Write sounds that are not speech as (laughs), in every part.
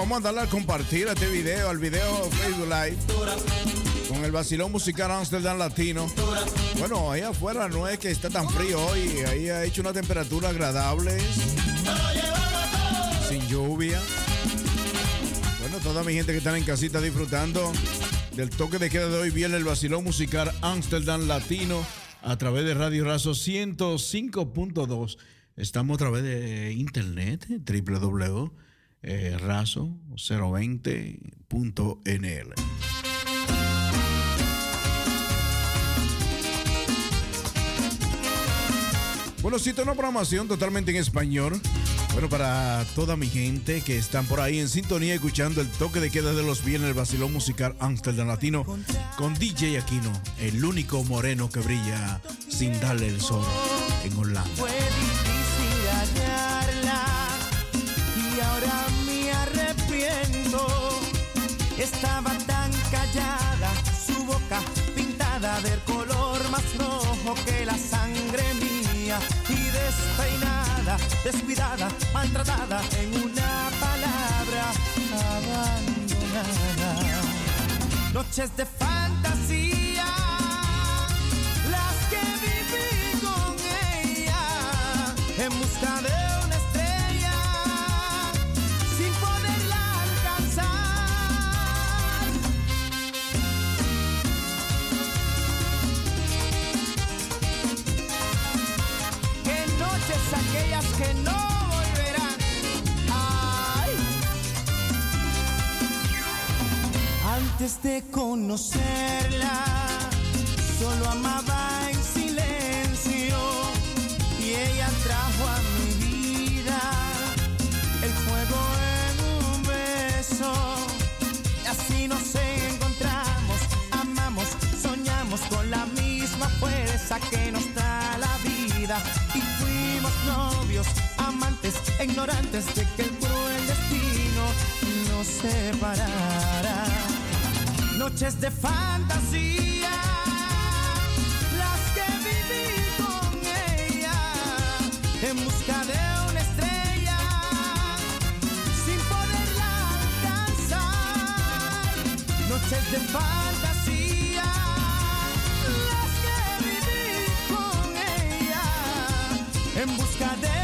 vamos a darle a compartir este video, al video Facebook Live. Con el vacilón musical Amsterdam Latino. Bueno, ahí afuera no es que está tan frío hoy. Ahí ha hecho una temperatura agradable. Sin lluvia. Bueno, toda mi gente que está en casita disfrutando del toque de queda de hoy, viene el vacilón musical Amsterdam Latino a través de Radio Razo 105.2. Estamos a través de internet, www.razo020.nl. Bueno, cito una programación totalmente en español. Bueno, para toda mi gente que están por ahí en sintonía escuchando el toque de queda de los viernes, el vacilón musical Amsterdam Latino con DJ Aquino, el único moreno que brilla sin darle el sol en hallarla Estaba tan callada, su boca pintada del color más rojo que la sangre mía y despeinada, descuidada, maltratada en una palabra abandonada. Noches de fantasía, las que viví con ella en busca de Antes de conocerla, solo amaba en silencio y ella trajo a mi vida el fuego en un beso. Y así nos encontramos, amamos, soñamos con la misma fuerza que nos da la vida y fuimos novios, amantes, ignorantes de que el cruel destino nos separara noches de fantasía, las que viví con ella en busca de una estrella, sin poderla alcanzar, noches de fantasía, las que viví con ella en busca de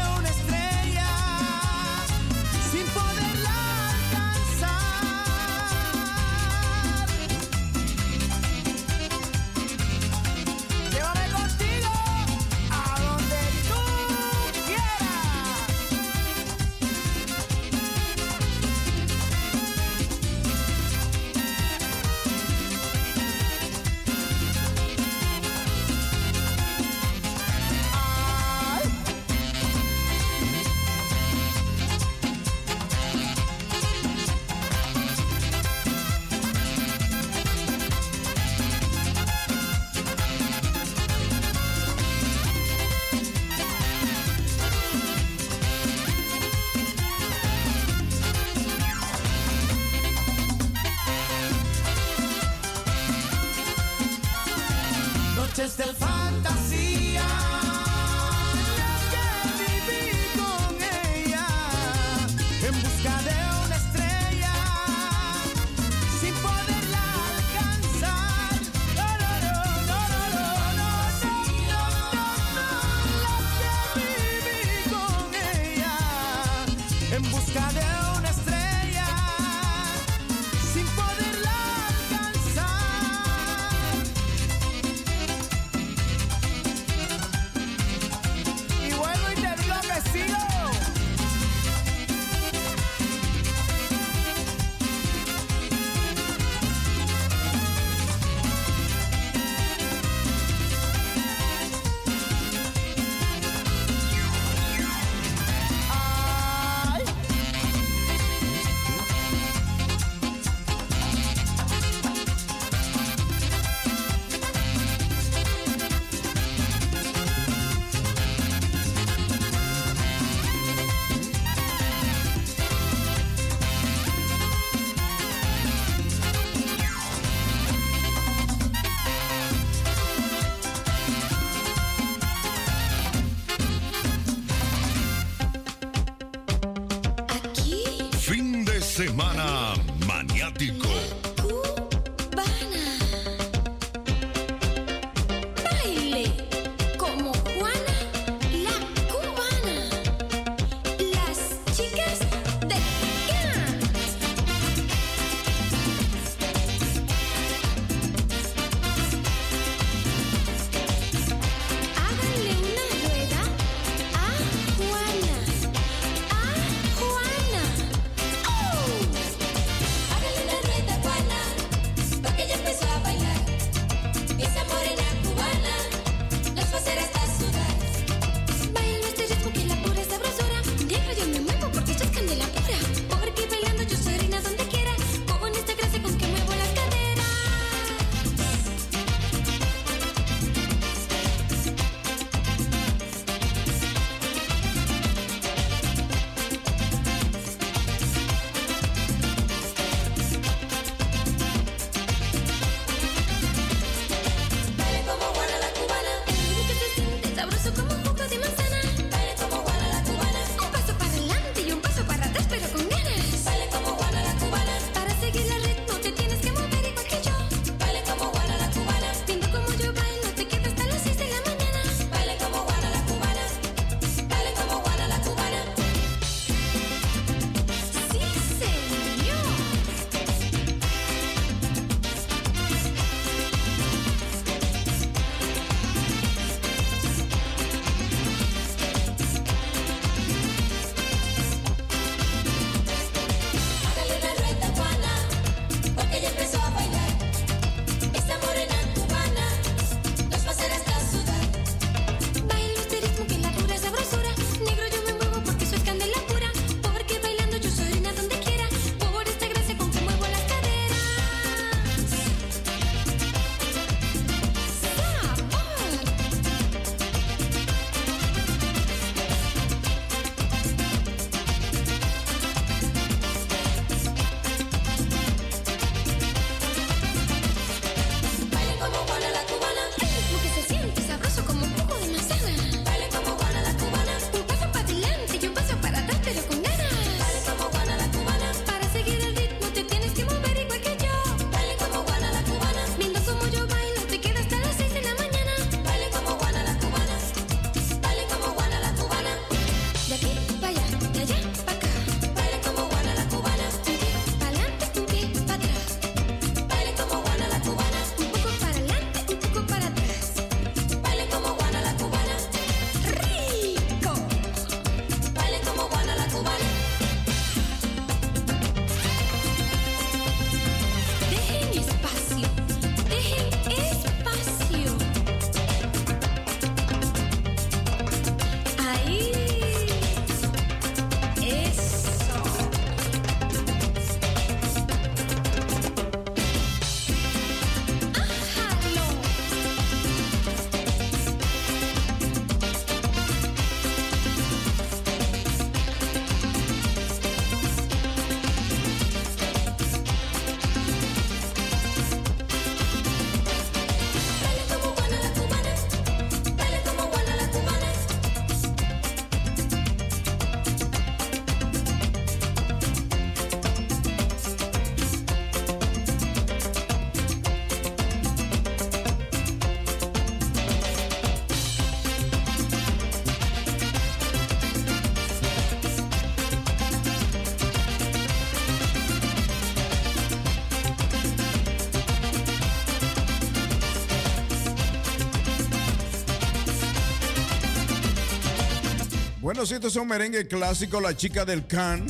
Bueno, si estos son merengue clásico, la chica del can.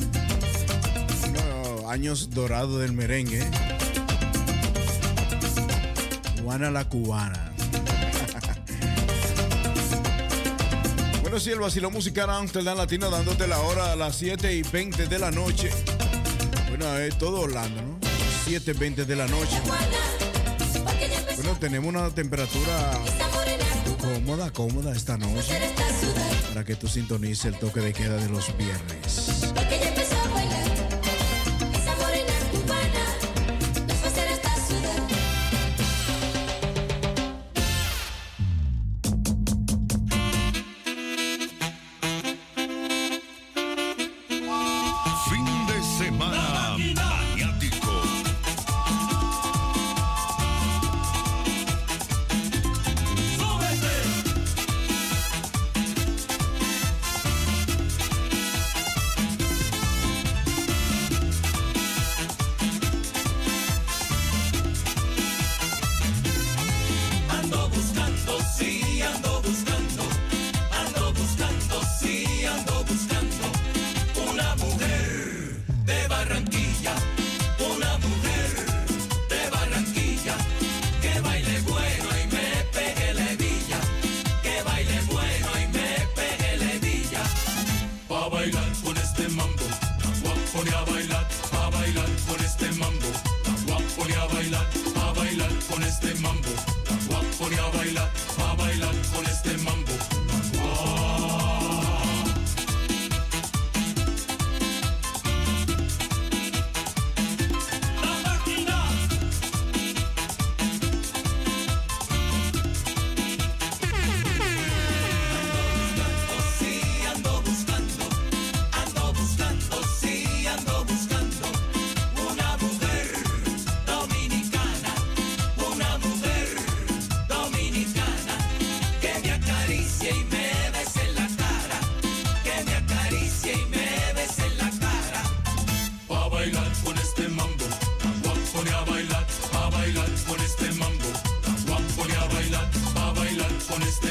Años dorados del merengue. Juana la cubana. (laughs) bueno, sí, el vacilón musical Amsterdam Latino dándote la hora a las 7 y 20 de la noche. Bueno, es todo Orlando, ¿no? 7 y 20 de la noche. Bueno, tenemos una temperatura cómoda, cómoda esta noche para que tú sintonices el toque de queda de los viernes. bonus.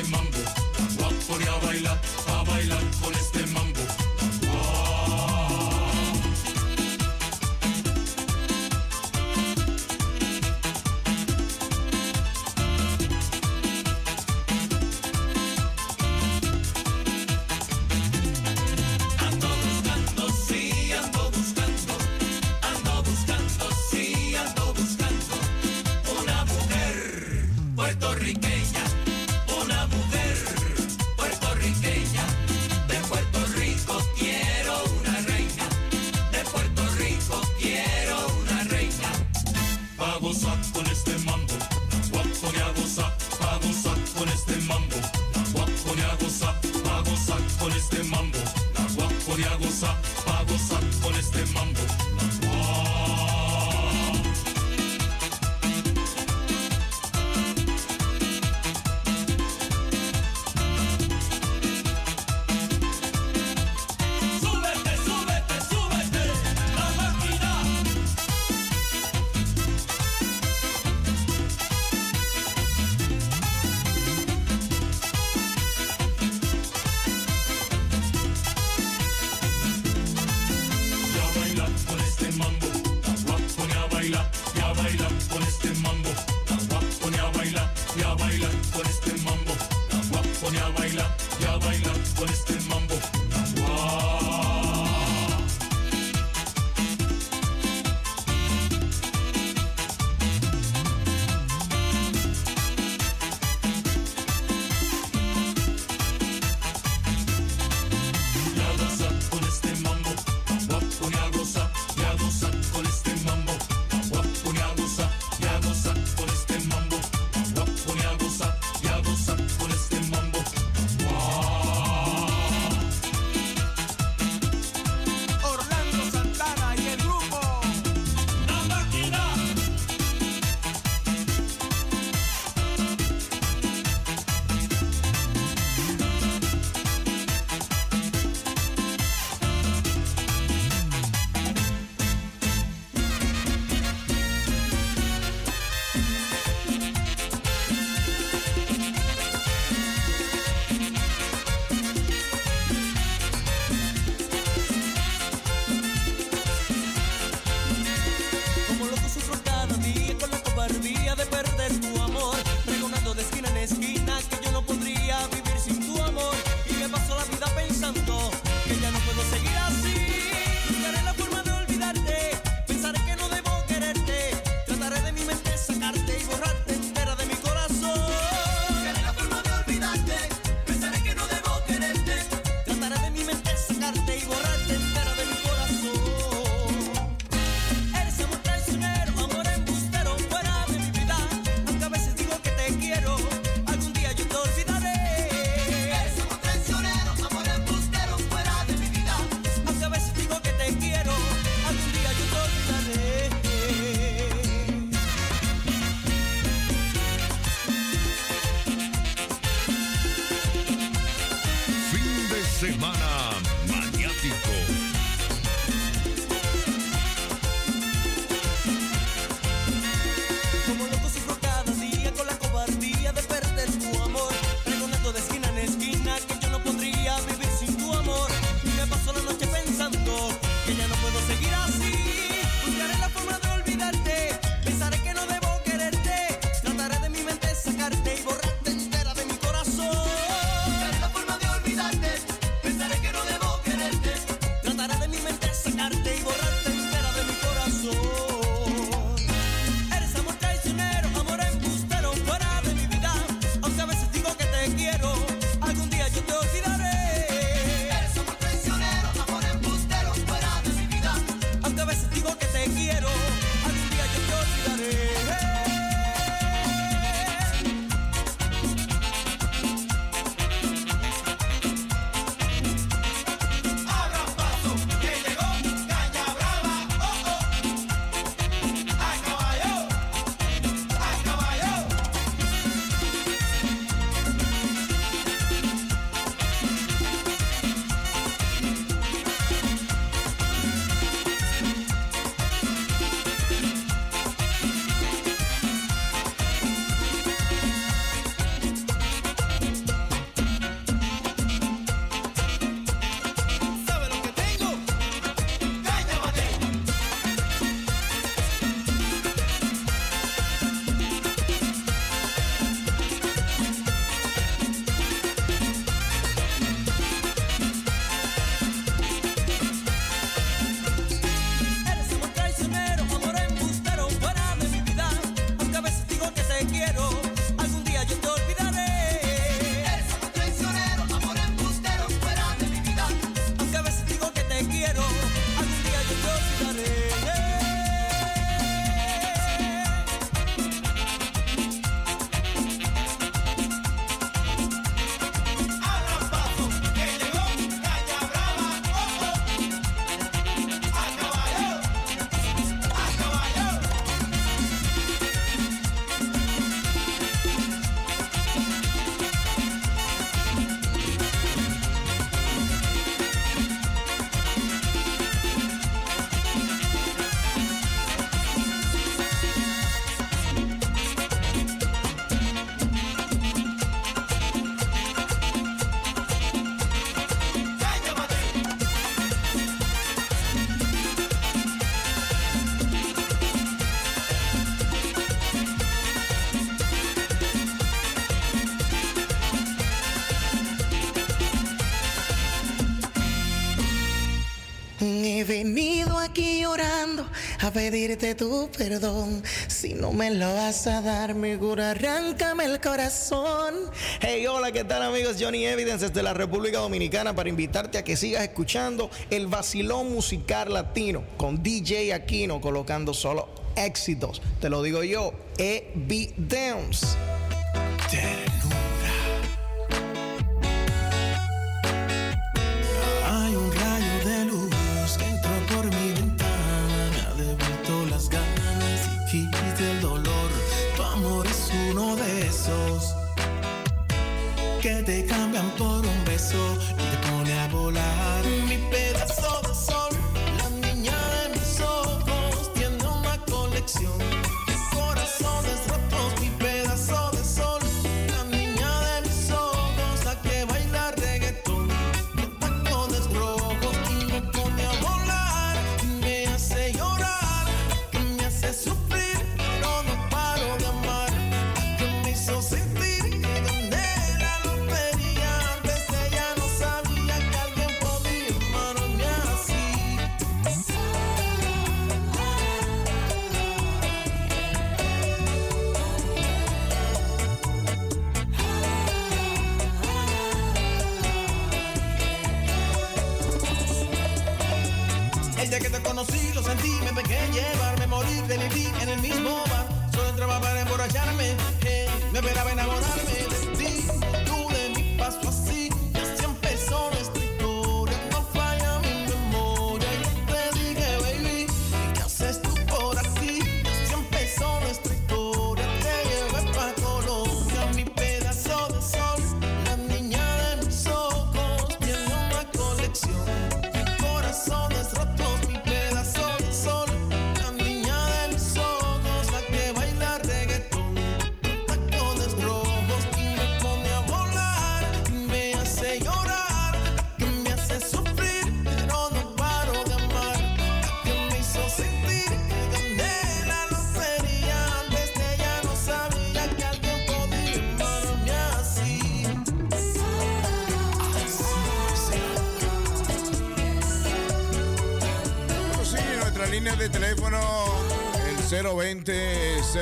a pedirte tu perdón. Si no me lo vas a dar, mi cura, arráncame el corazón. Hey, hola, ¿qué tal, amigos? Johnny Evidence desde la República Dominicana para invitarte a que sigas escuchando el vacilón musical latino con DJ Aquino colocando solo éxitos. Te lo digo yo, Evidence.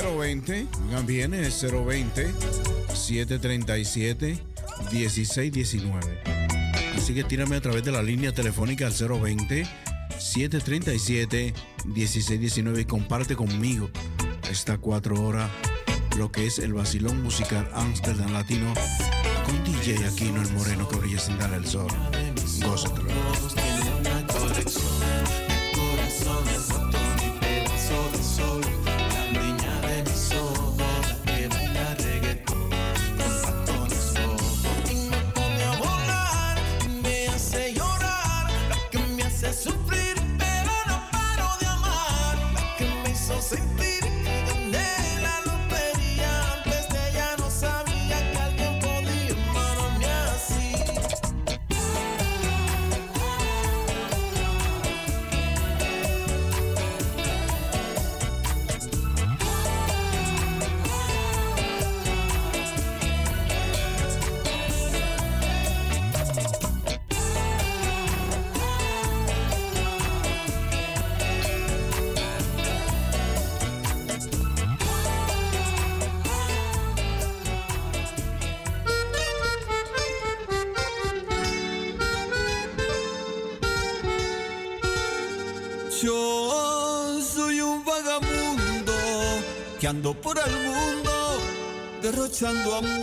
020, oigan bien, es 020 737 1619. Así que tírame a través de la línea telefónica al 020 737 1619 y comparte conmigo esta cuatro horas lo que es el vacilón musical Amsterdam Latino con DJ Aquino el Moreno que brilla sin dar el sol. Gózate. 钱多。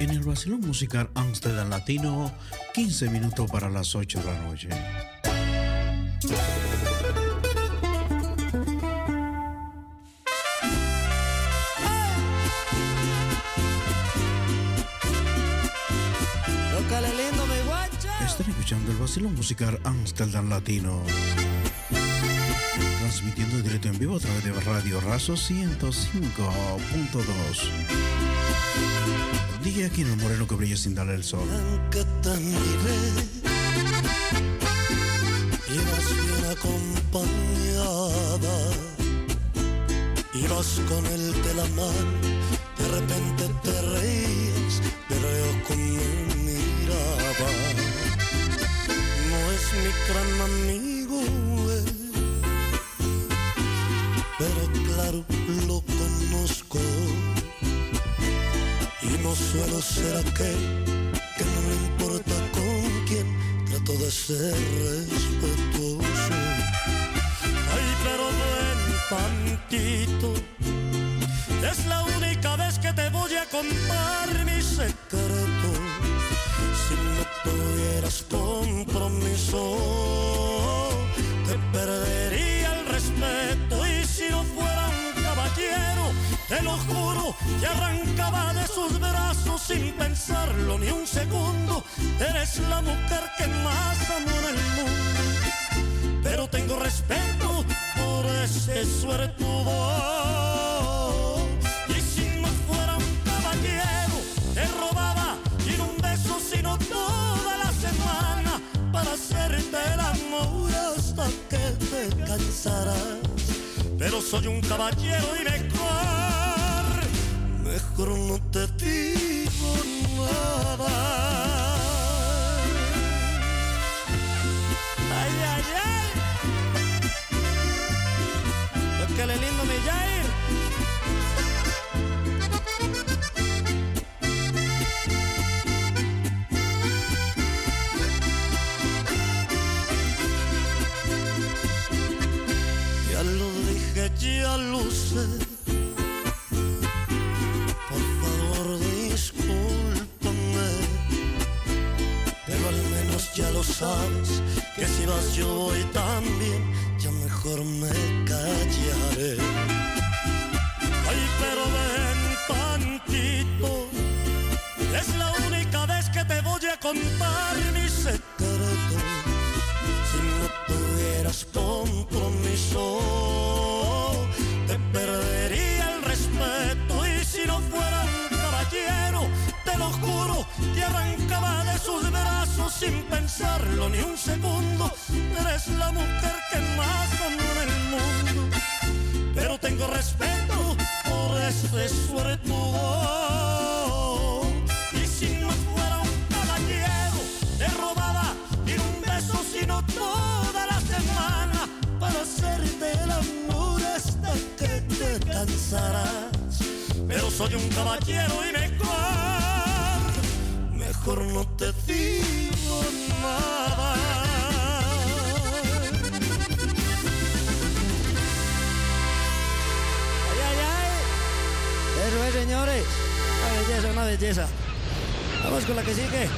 En el vacilón musical Amsterdam Latino, 15 minutos para las 8 de la noche. Están escuchando el vacilón musical Amsterdam Latino. Transmitiendo en directo en vivo a través de Radio Razo 105.2. Dije aquí en el moreno que brilla sin darle el sol. que te miré Ibas bien acompañada Ibas con el de la mano De repente te reías Pero yo como me miraba No es mi gran amigo él, Pero claro lo conozco y no suelo ser aquel que no le importa con quién trato de ser respetuoso. Ay, pero ven tantito, es la única vez que te voy a contar mis secretos. Si no tuvieras compromiso, te lo juro, te arrancaba de sus brazos sin pensarlo ni un segundo. Eres la mujer que más amo en el mundo. Pero tengo respeto por ese suertudo. Y si no fuera un caballero, te robaba no un beso, sino toda la semana para hacerte el amor hasta que te cansarás. Pero soy un caballero y mejor, mejor no te digo nada. Ay, ay, ay. Lo que le lindo mi Jair. Sé. Por favor, discúlpame. Pero al menos ya lo sabes que si vas yo voy también. Ya mejor me sin pensarlo ni un segundo. Eres la mujer que más amo en el mundo. Pero tengo respeto por ese suertudo. Y si no fuera un caballero, te robaba ni un beso, sino toda la semana para hacerte el amor hasta que te cansarás. Pero soy un caballero y mejor, mejor no te digo nada. Ay, ay, ay. Eso es, señores. Una belleza, una belleza. Vamos con la que sigue.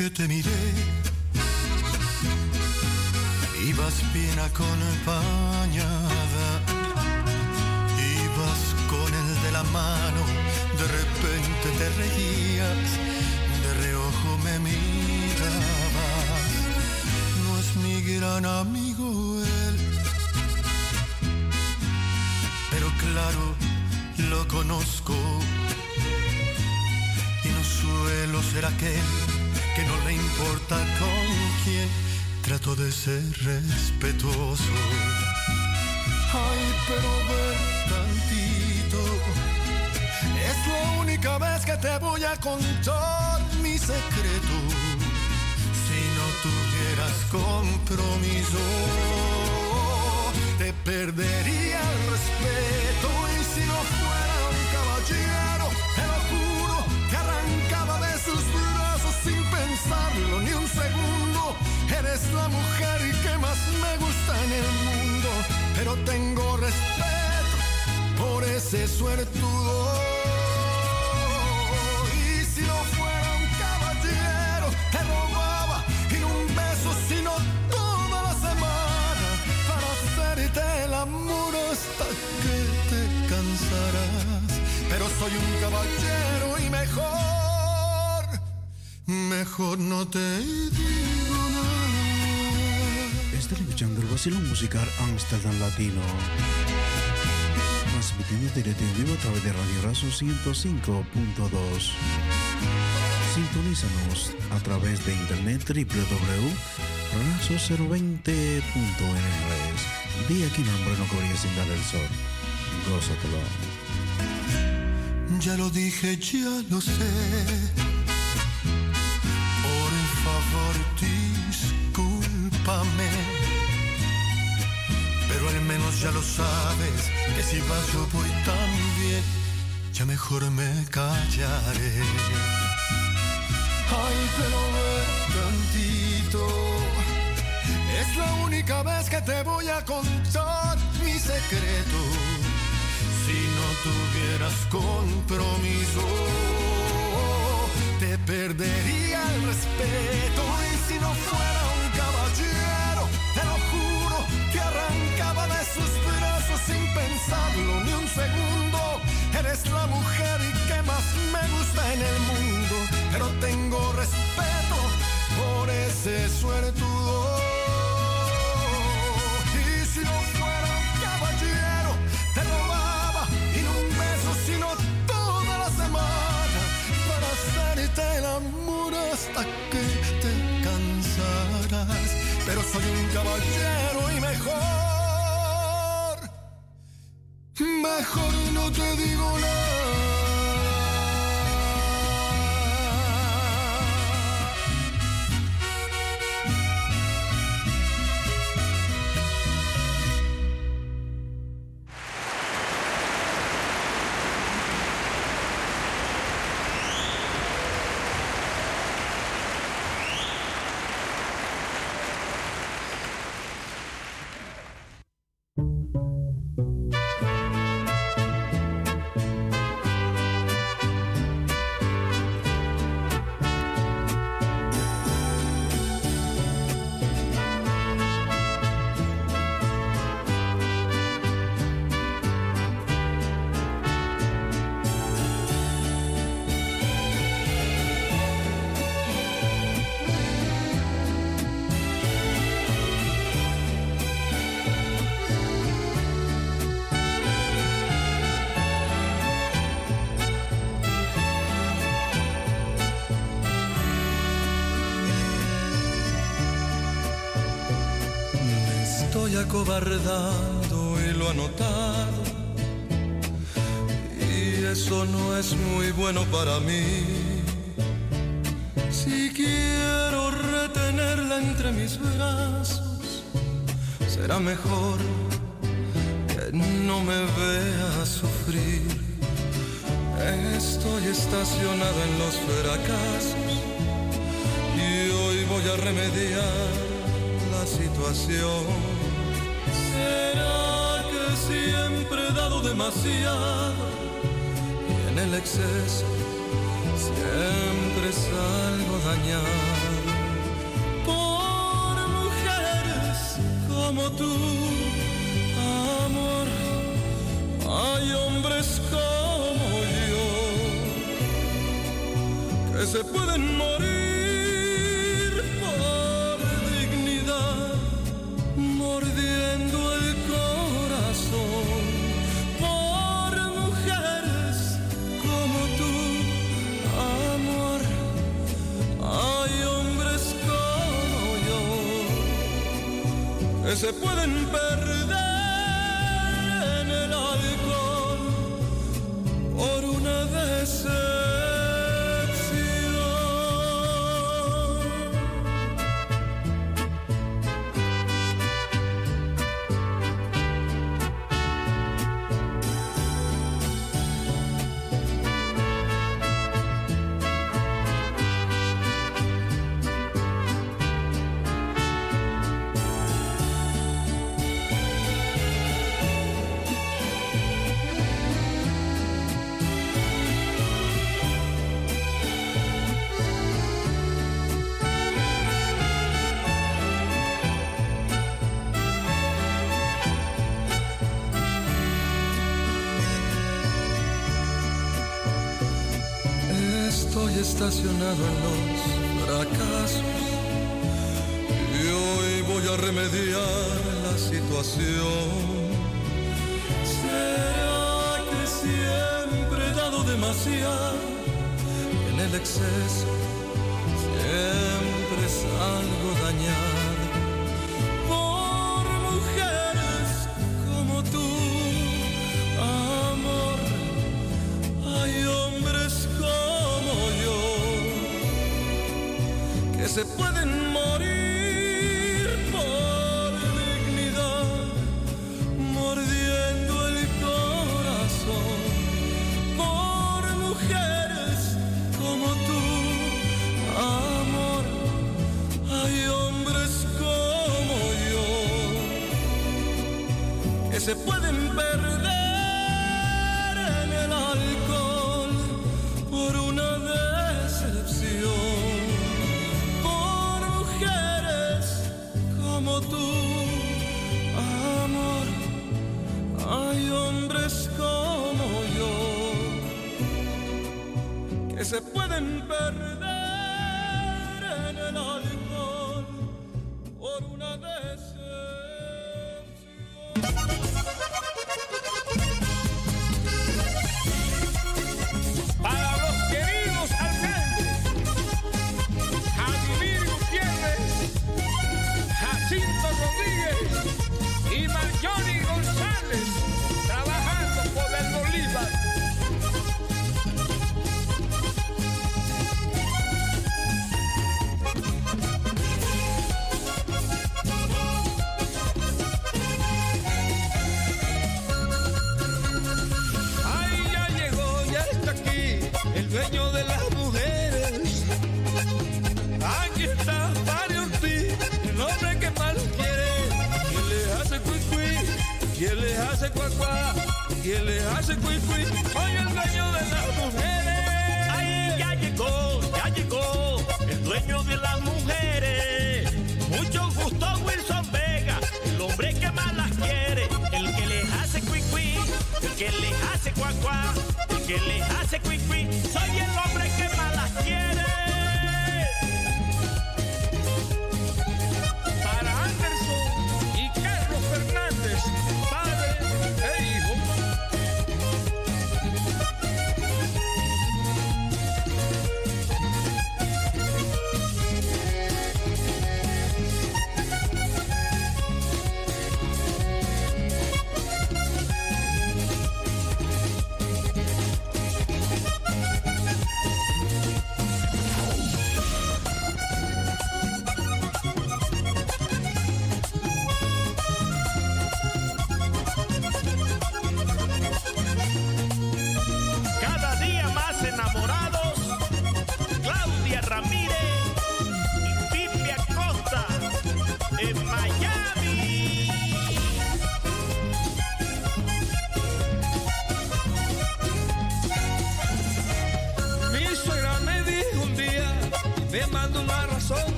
Que te miré, ibas bien acompañada, te mejor no te digo nada. Están escuchando el vacilón musical Amsterdam Latino. Transmitiendo directo en vivo a través de Radio Razo 105.2. Sintonízanos a través de internet www.razo020.mrs. Día aquí nombre no corría sin dar el sol. Gózatelo. Ya lo dije, ya lo sé. Ya lo sabes, que si vas yo voy tan bien, ya mejor me callaré. Ay, pero ven tantito. Es la única vez que te voy a contar mi secreto. Si no tuvieras compromiso, te perdería el respeto. Y si no fuera ni un segundo. Eres la mujer que más me gusta en el mundo, pero tengo respeto por ese suertudo. Y si no fuera un caballero, te robaba y no un beso, sino toda la semana para hacerte el amor hasta que te cansarás. Pero soy un caballero y mejor, mejor no te digo nada. y lo ha. Y eso no es muy bueno para mí. Si quiero retenerla entre mis brazos, será mejor que no me vea sufrir. Estoy estacionada en los fracasos y hoy voy a remediar la situación siempre he dado demasiado y en el exceso siempre salgo dañado. Por mujeres como tú, amor, hay hombres se pueden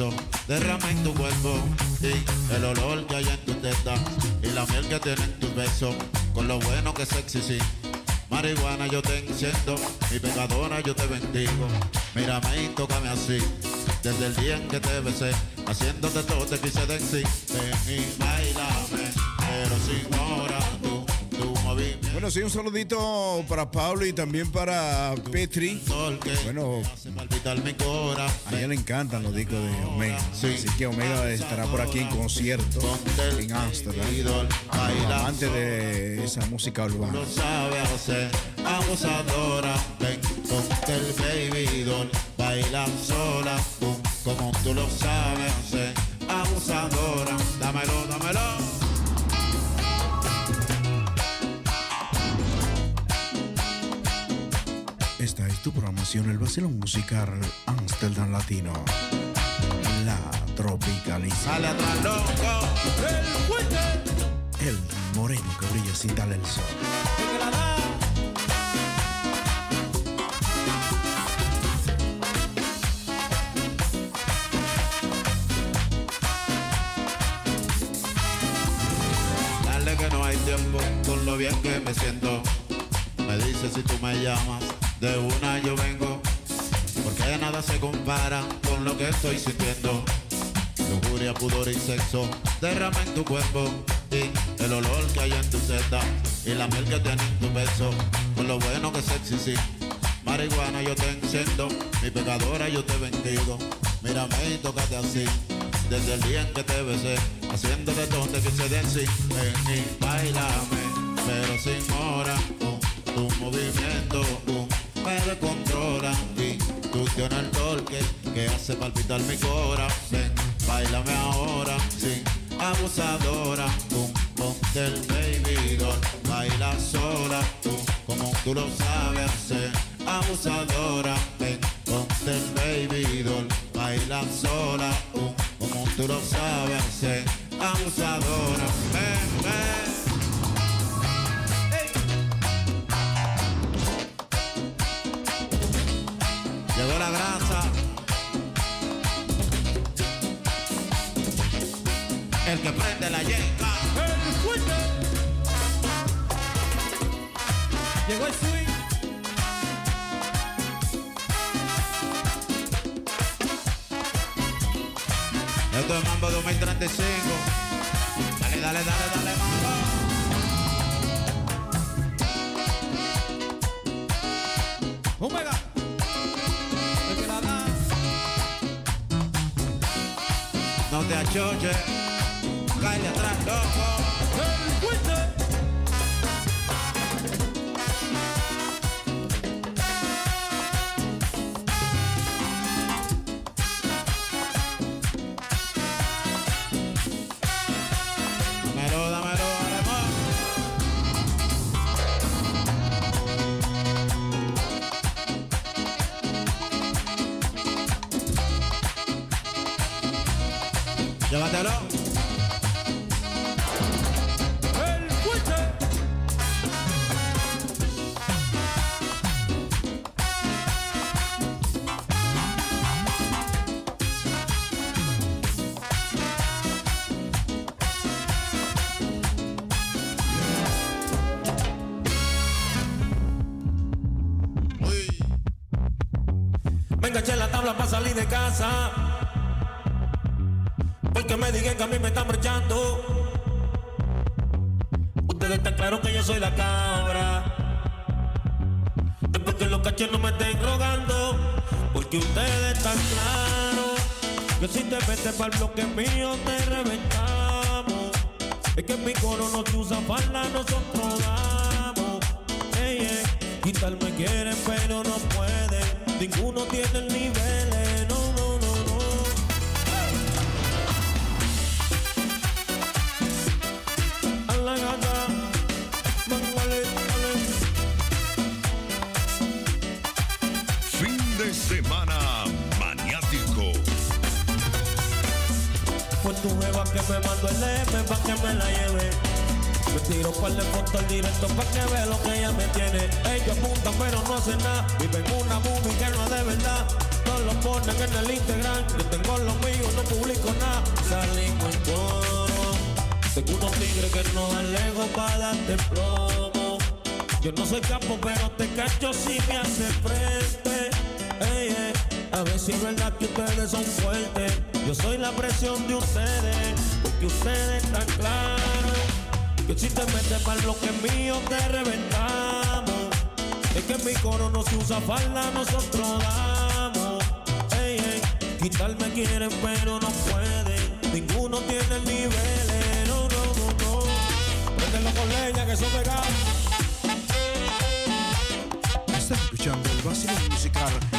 sexo derrama en tu cuerpo. El olor que hay en tu teta. Y la miel que tienen tus besos. Con lo bueno que sexy, sí. Marihuana yo te enciendo. Mi pecadora yo te bendigo. Mírame y tócame así. Desde el día en que te besé. Haciéndote todo te quise decir. Ven y bailame. Pero sin hora tú. Bueno, sí, un saludito para Pablo y también para Petri. Bueno, a ella le encantan los discos de Omega. Así que Omega estará por aquí en concierto en Amsterdam. Amante de esa música urbana. Lo sabe hacer, abusadora. Ven, ponte el baby doll. Baila sola, como tú lo sabes el vacilón musical Amsterdam Latino. La atrás, loco. El moreno que brilla sin darle el sol. Dale que no hay tiempo con lo bien que me siento. Me dice si tú me llamas, de una yo vengo. Porque nada se compara con lo que estoy sintiendo. Lujuria, pudor y sexo derrama en tu cuerpo. Y el olor que hay en tu seta. Y la miel que tiene en tu beso. Con lo bueno que sexy, sí. Marihuana yo te enciendo. Mi pecadora yo te bendigo. Mírame y tócate así. Desde el día en que te besé. Haciéndote todo te quise decir. Ven y bailame. Pero sin hora. con tu movimiento. Me descontrola y tú tienes el torque que hace palpitar mi corazón. Ven, bailame ahora, sí, abusadora. Pum, ponte el baby doll, baila sola, tú, como tú lo sabes hacer. Abusadora, ven, ponte el baby doll, baila sola, tú, como tú lo sabes hacer. Abusadora, ven, ven. la grasa. El que prende la yenca. El swing. Llegó el swing. Esto es Mambo 2035. Dale, dale, dale, dale, Mambo. Georgia. Calle atrás, loco. la falda nosotros damos. Ey, ey. Quitarme quieren, pero no pueden. Ninguno tiene el nivel. Eh, no, no, no, no. Préndelo con leña que eso pegado. Estás escuchando el vacío musical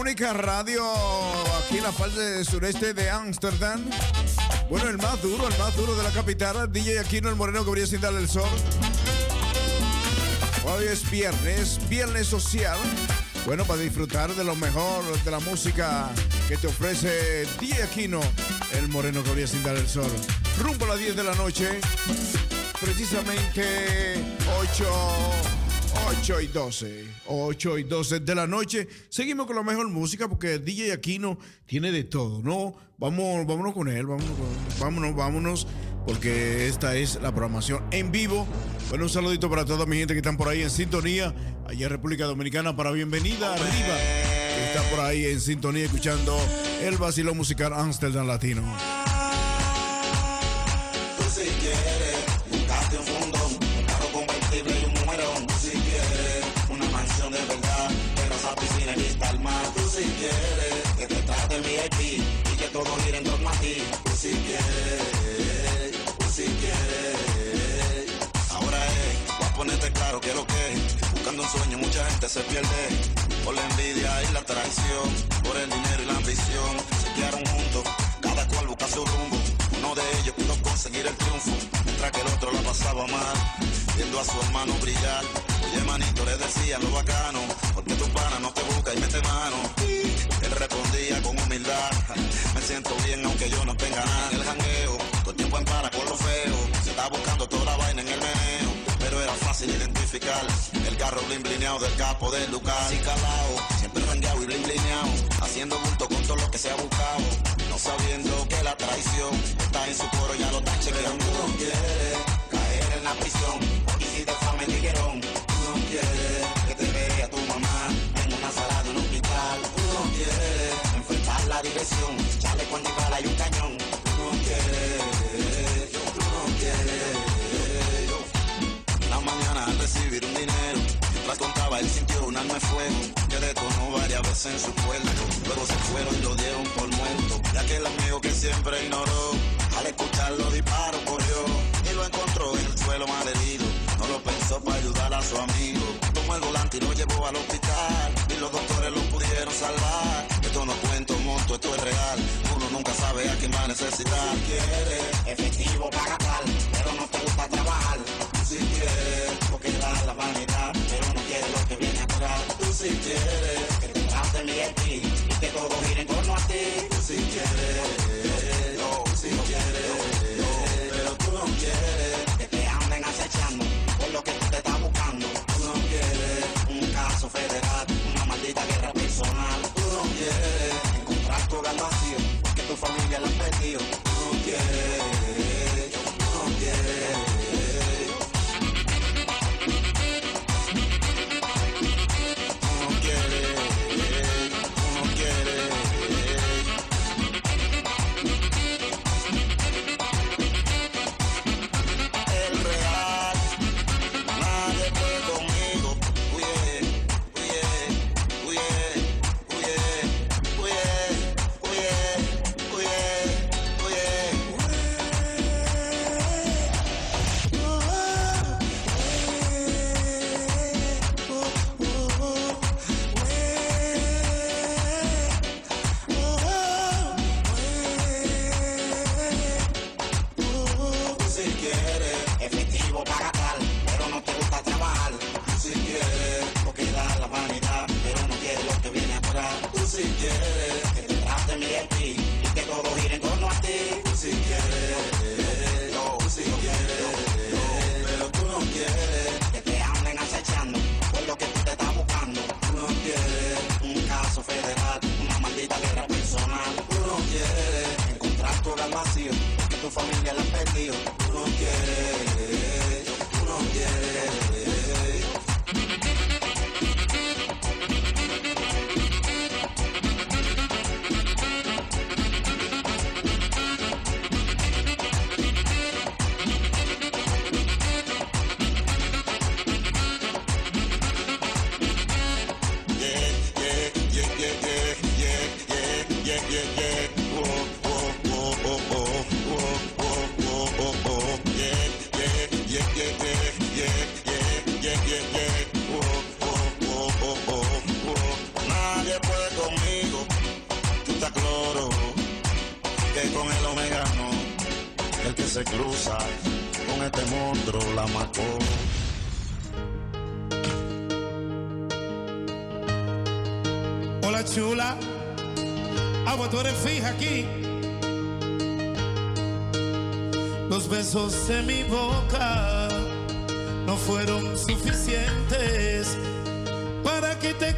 única radio aquí en la parte sureste de Ámsterdam. Bueno, el más duro, el más duro de la capital, DJ Aquino, el moreno que brilla sin darle el sol. Hoy es viernes, viernes social. Bueno, para disfrutar de lo mejor de la música que te ofrece DJ Aquino, el moreno que brilla sin dar el sol. Rumbo a las 10 de la noche, precisamente 8, 8 y 12. 8 y 12 de la noche. Seguimos con la mejor música porque DJ Aquino tiene de todo, ¿no? Vamos, vámonos con él, vámonos, vámonos, vámonos, porque esta es la programación en vivo. Bueno, un saludito para toda mi gente que están por ahí en sintonía, allá en República Dominicana, para bienvenida arriba, que está por ahí en sintonía escuchando el vacilón musical Amsterdam Latino. Si quieres, que te traten VIP y que todo gire en torno a ti. Tú si quieres, tú si quieres. Ahora es, voy a ponerte claro que lo que es. Buscando un sueño mucha gente se pierde. Por la envidia y la traición, por el dinero y la ambición. Se quedaron juntos, cada cual busca su rumbo. Uno de ellos pudo conseguir el triunfo, mientras que el otro la pasaba mal, viendo a su hermano brillar. Oye, manito, le decía lo bacano, porque tu pana no te busca y mete mano. Él respondía con humildad, me siento bien aunque yo no tenga nada. El jangueo, todo el tiempo en para con lo feo, se está buscando toda la vaina en el meneo. Pero era fácil identificar el carro blin blineado del capo de Lucas y calao, siempre rangueado y blin blineado, haciendo bulto con todo lo que se ha buscado, no sabiendo que la traición está en su coro, ya lo está chequeando. No quieres caer en la prisión, de fuego que detonó varias veces en su cuerpo. Luego se fueron y lo dieron por muerto. Y aquel amigo que siempre ignoró, al escuchar los disparos corrió y lo encontró en el suelo mal herido. No lo pensó para ayudar a su amigo. Tomó el volante y lo llevó al hospital. Y los doctores lo pudieron salvar. Esto no cuento monto, esto es real. Uno nunca sabe a quién va a necesitar. Quiere efectivo para si quieres, que te traten bien y que todo gire en torno a ti. Si quieres,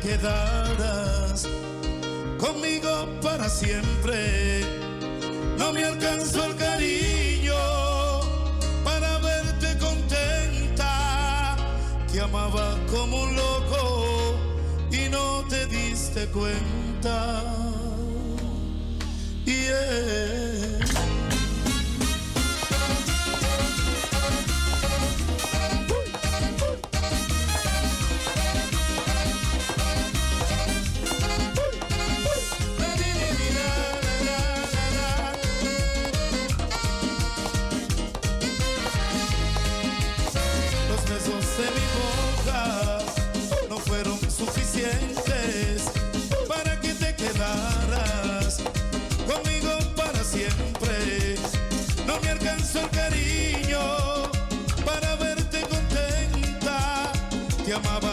quedarás conmigo para siempre. No me alcanzó el cariño para que te quedaras conmigo para siempre. No me alcanzó el cariño para verte contenta. Te amaba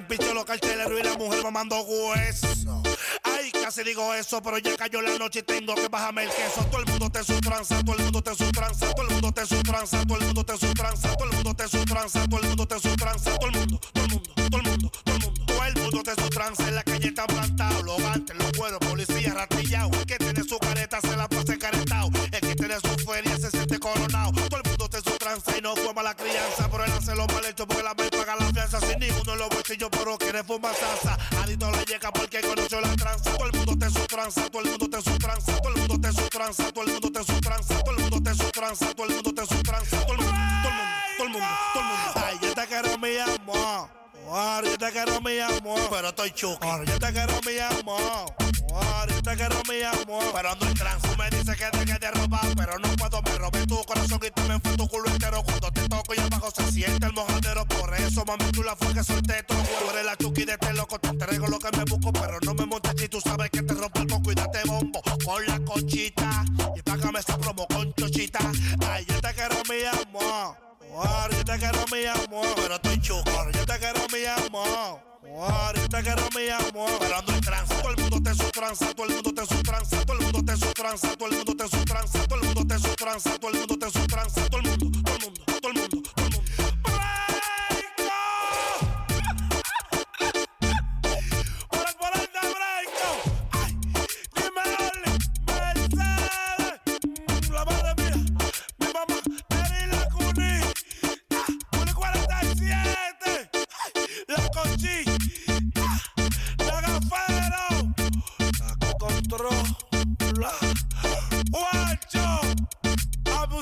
En picho los carteleros y la mujer mamando hueso. Ay, casi digo eso, pero ya cayó la noche y tengo que bajarme el queso. Todo el mundo está en su trance, todo el mundo está en su trance, todo el mundo está en su trance, todo el mundo está en su trance, todo el mundo está en su trance, todo el mundo está en su trance, todo el mundo, todo el mundo, todo el mundo, todo el mundo. Todo el mundo está en su trance, en la calle está plantado, los gantes, los cueros, policía, ratillao. El que tiene su careta se la pasa encaretado. El que tiene su feria se siente coronado. Todo el mundo está en su trance y no fue mala crianza, pero él hace lo mal hecho porque la ninguno en los bolsillos, pero quiere fumar salsa. Adito la llega porque conoció la tranza. Todo el mundo en su tranza, todo el mundo en su tranza, todo el mundo en su tranza, todo el mundo en su tranza, todo el mundo en su tranza, todo el mundo está en su tranza, todo el mundo, todo el mundo, todo el mundo. Ay, yo te quiero mi amor. Ahora yo te quiero mi amor, pero estoy chuki. Ahora yo te quiero mi amor. Ahora yo te quiero mi amor, pero ando en trance. Tú me dices que te quede robar, pero no puedo. Me robé tu corazón y también fue tu culo entero. Cuando te toco y abajo se siente el mojadero. Por eso, mami, tú la fue que solté todo. Tú eres la chuki de este loco. Te entrego lo que me busco, pero no me montes y tú sabes que te rompo el coco y date bombo con la conchita. Y págame esa promo con chochita. Ay, yo te quiero mi amor. Yo te quiero mi amor, pero estoy chuco. Yo te quiero mi amor. Ahora yo te quiero mi amor, pero ando en trance. Todo el mundo está en su trance, todo el mundo está en su trance, todo el mundo está en su trance, todo el mundo está en su trance, todo el mundo está en su trance, todo el mundo está en su trance, todo el mundo,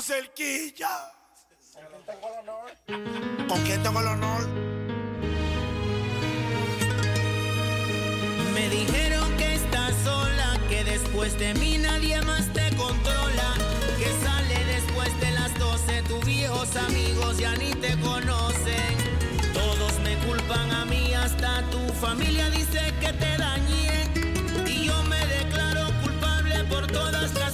Cerquilla. ¿Con quién tengo el honor? Me dijeron que estás sola, que después de mí nadie más te controla. Que sale después de las 12, tus viejos amigos ya ni te conocen. Todos me culpan a mí, hasta tu familia dice que te dañé. Y yo me declaro culpable por todas las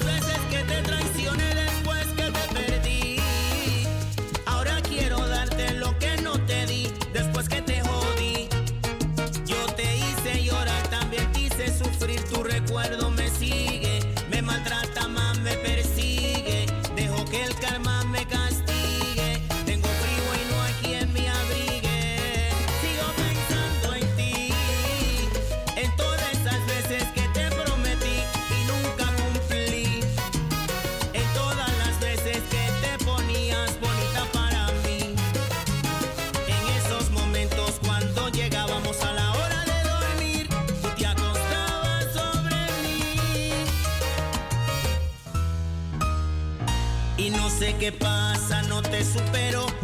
te supero.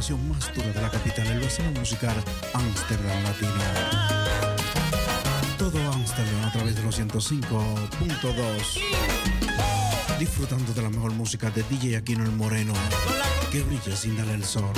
Programación más dura de la capital, el vacío musical Amsterdam Latino. Todo Amsterdam a través de los 105.2. Disfrutando de la mejor música de DJ Aquino el Moreno, que brilla sin darle el sol.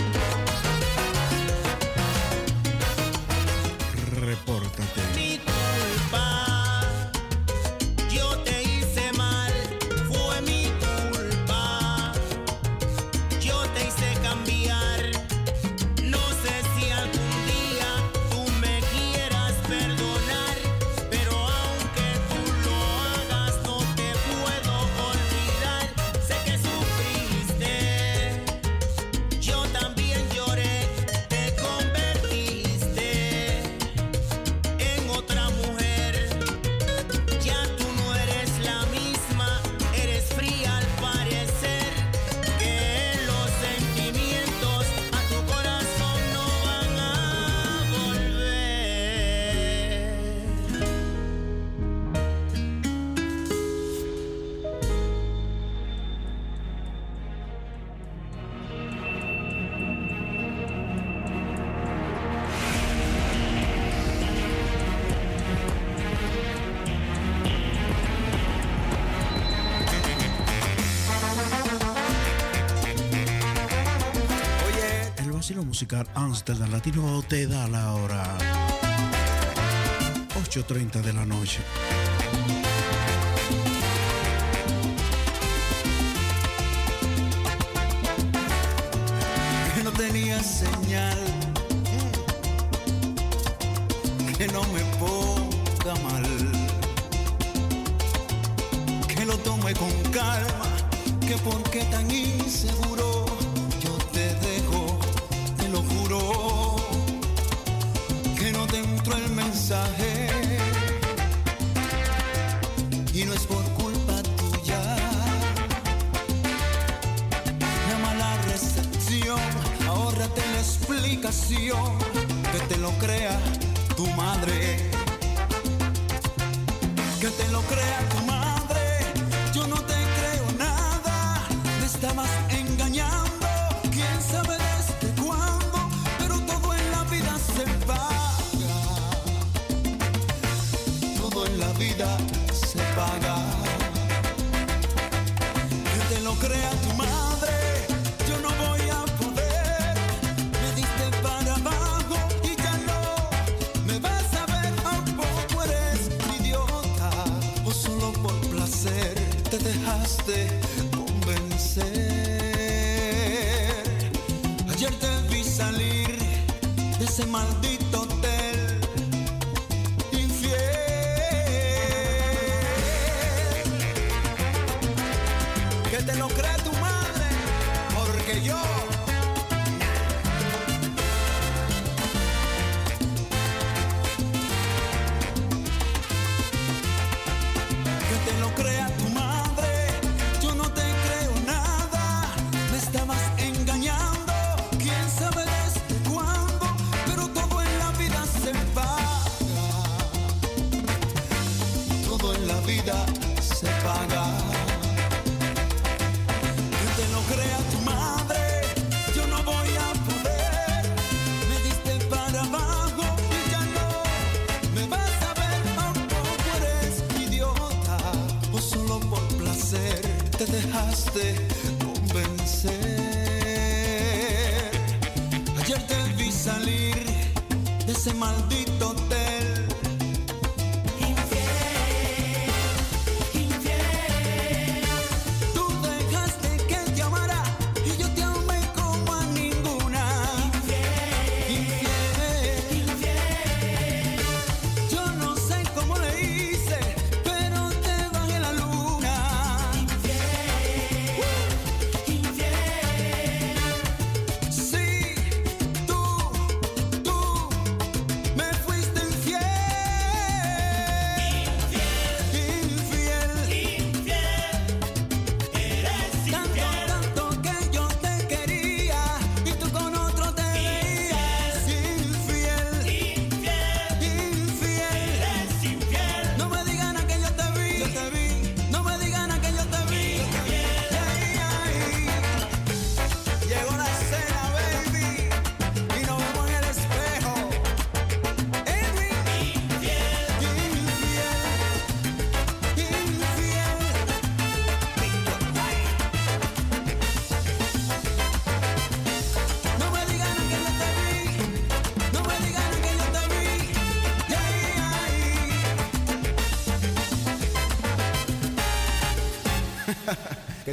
musical Amsterdam Latino te da la hora. 8.30 de la noche.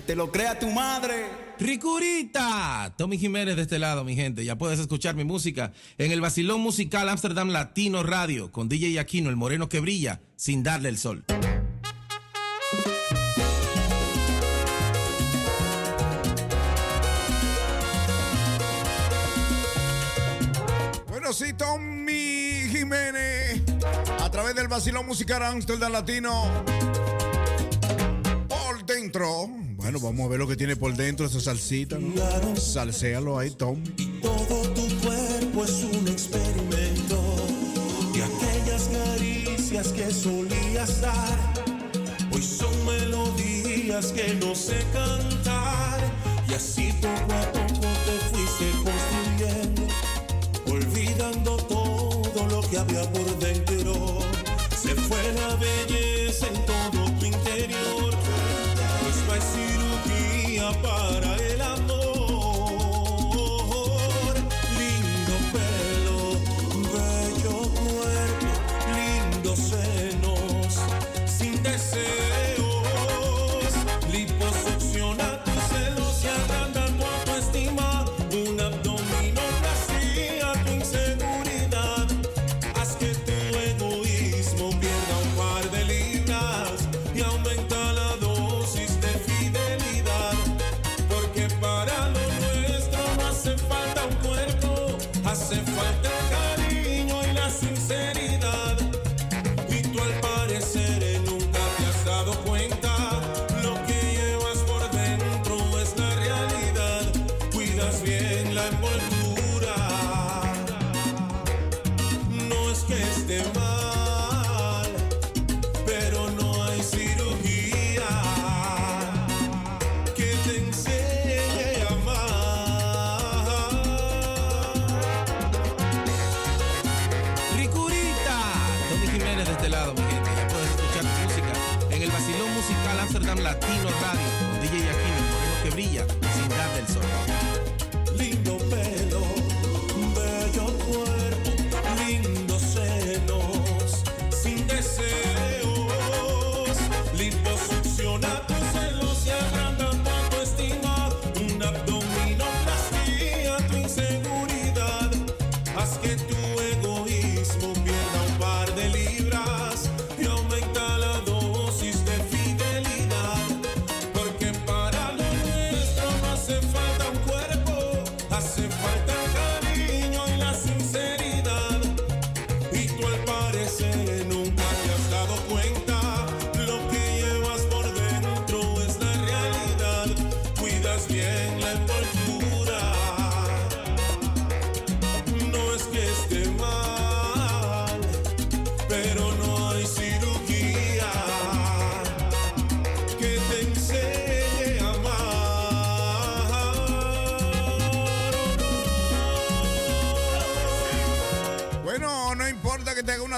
te lo crea tu madre. Ricurita, Tommy Jiménez de este lado, mi gente. Ya puedes escuchar mi música en el Basilón Musical Amsterdam Latino Radio con DJ Aquino, el moreno que brilla sin darle el sol. Bueno, sí, Tommy Jiménez, a través del Basilón Musical Amsterdam Latino. Por dentro. Bueno, vamos a ver lo que tiene por dentro esa salsita, ¿no? Claro. Salsealo ahí, Tom. Todo tu cuerpo es un experimento. Y aquellas caricias que solías dar, hoy son melodías que no sé cantar. Y así poco a poco te fuiste construyendo, olvidando todo lo que había por dentro. Se fue la belleza en todo tu interior. Pues no para él.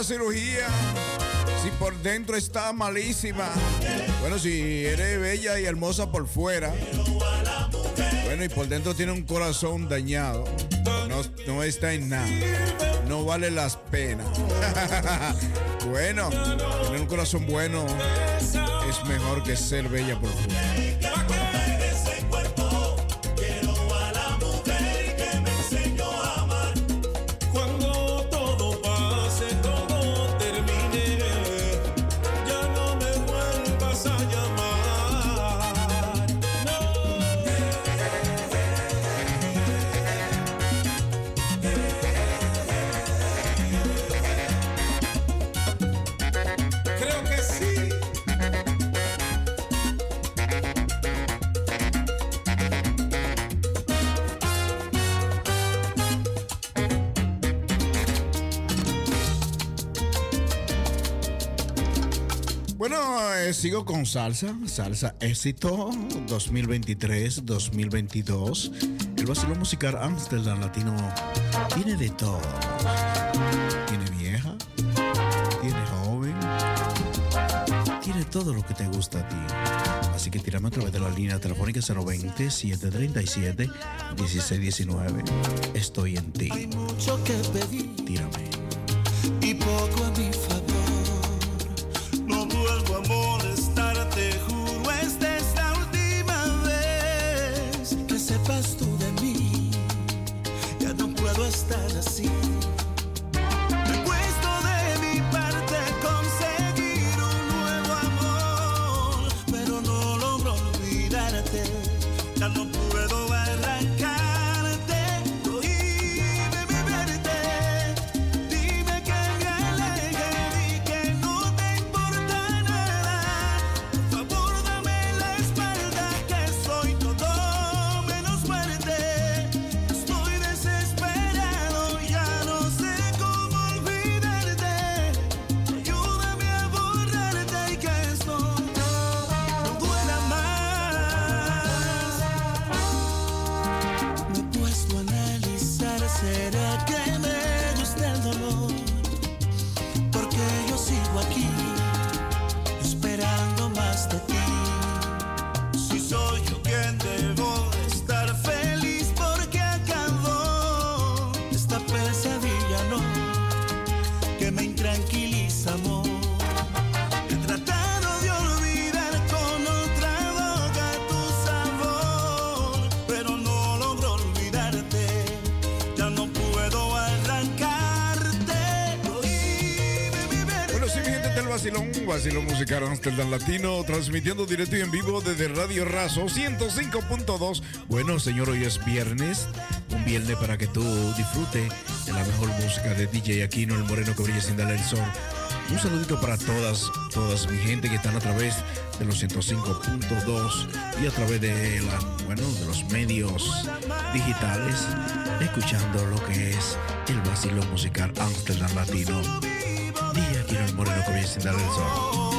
cirugía si por dentro está malísima? Bueno, si eres bella y hermosa por fuera, bueno, y por dentro tiene un corazón dañado, no, no está en nada, no vale las penas. (laughs) bueno, tener un corazón bueno es mejor que ser bella por fuera. con salsa, salsa éxito 2023-2022. El vacilón musical Amsterdam Latino tiene de todo. Tiene vieja, tiene joven, tiene todo lo que te gusta a ti. Así que tirame a través de la línea telefónica 020-737-1619. Estoy en ti. Hay mucho que pedir Asilo Musical Amsterdam Latino, transmitiendo directo y en vivo desde Radio Razo 105.2. Bueno, señor, hoy es viernes, un viernes para que tú disfrutes de la mejor música de DJ Aquino, el moreno que brilla sin darle el sol. Un saludito para todas, todas mi gente que están a través de los 105.2 y a través de, la, bueno, de los medios digitales, escuchando lo que es el vacilo musical Amsterdam Latino. Moreno comienza a darle el sol.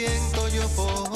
Siento yo por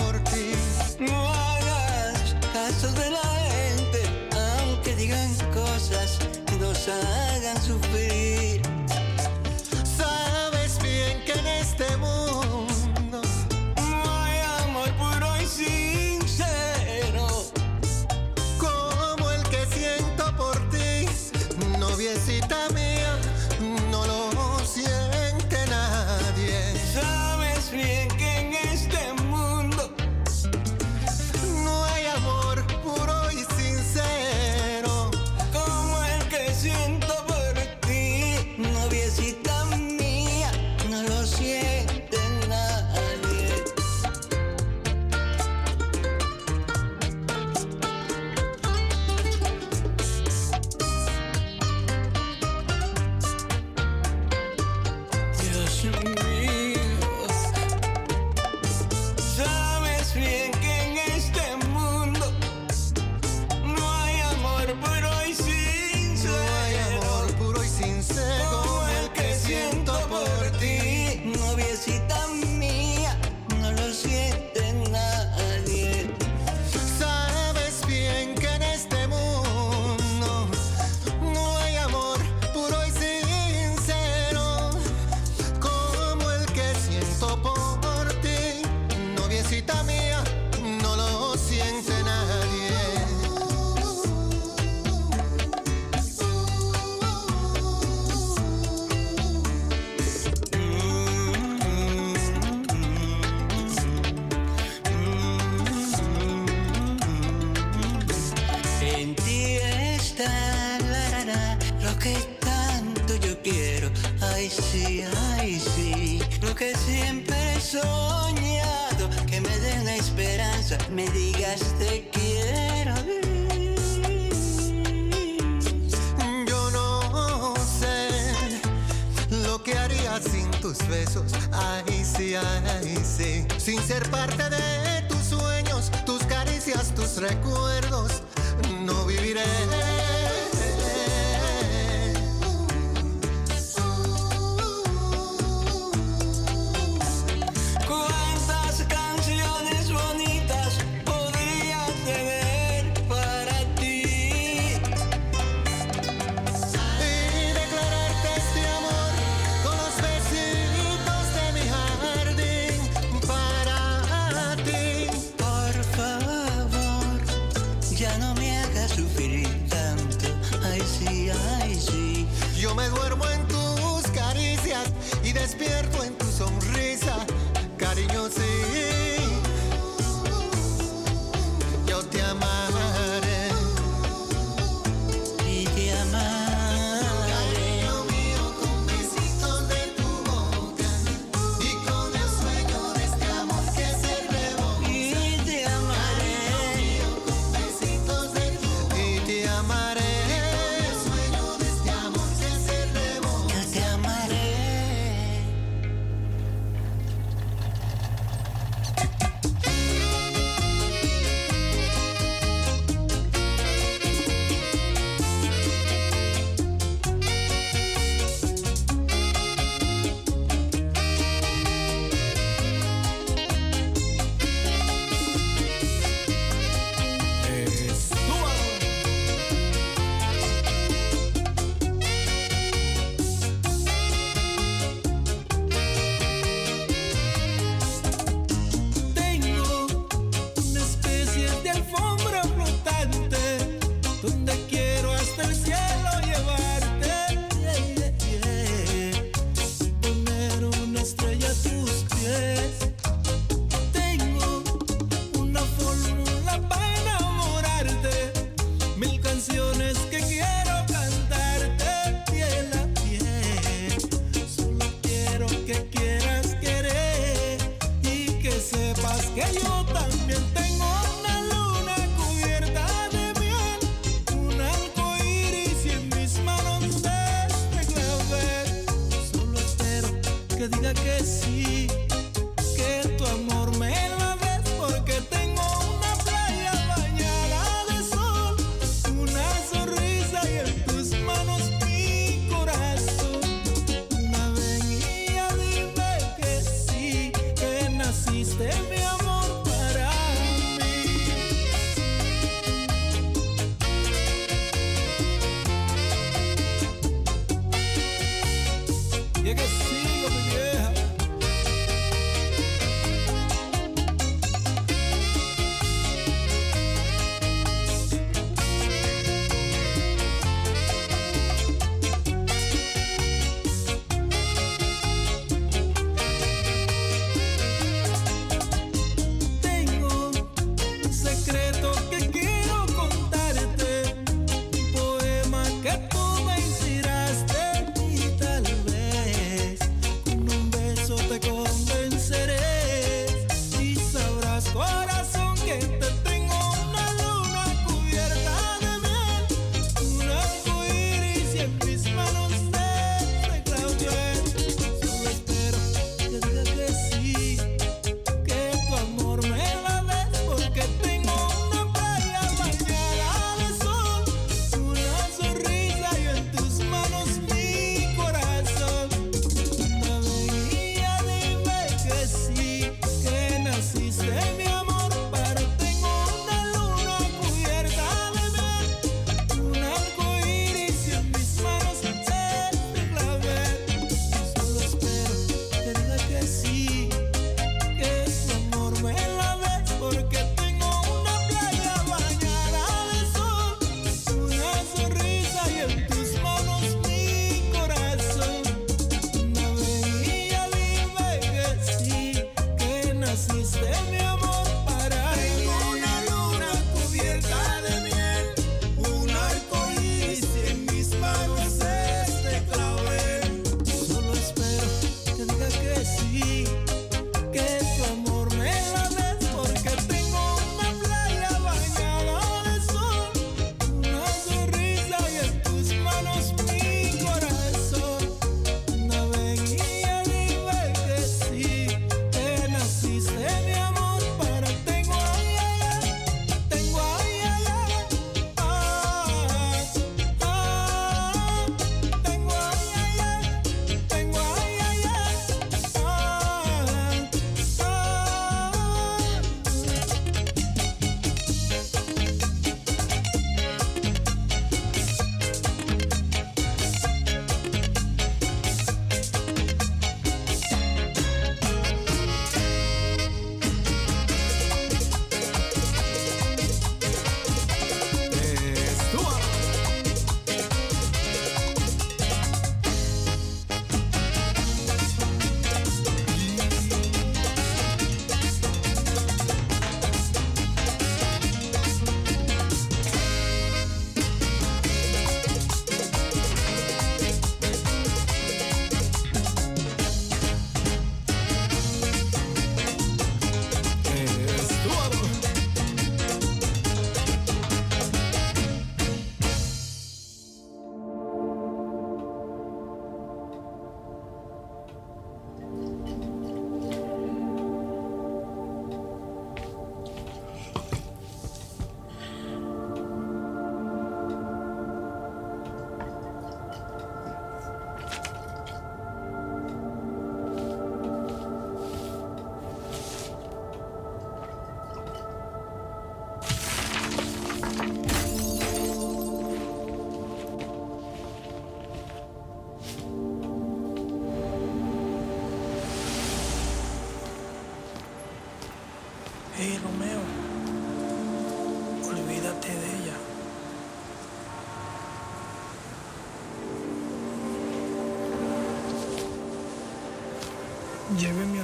Lléveme al bar,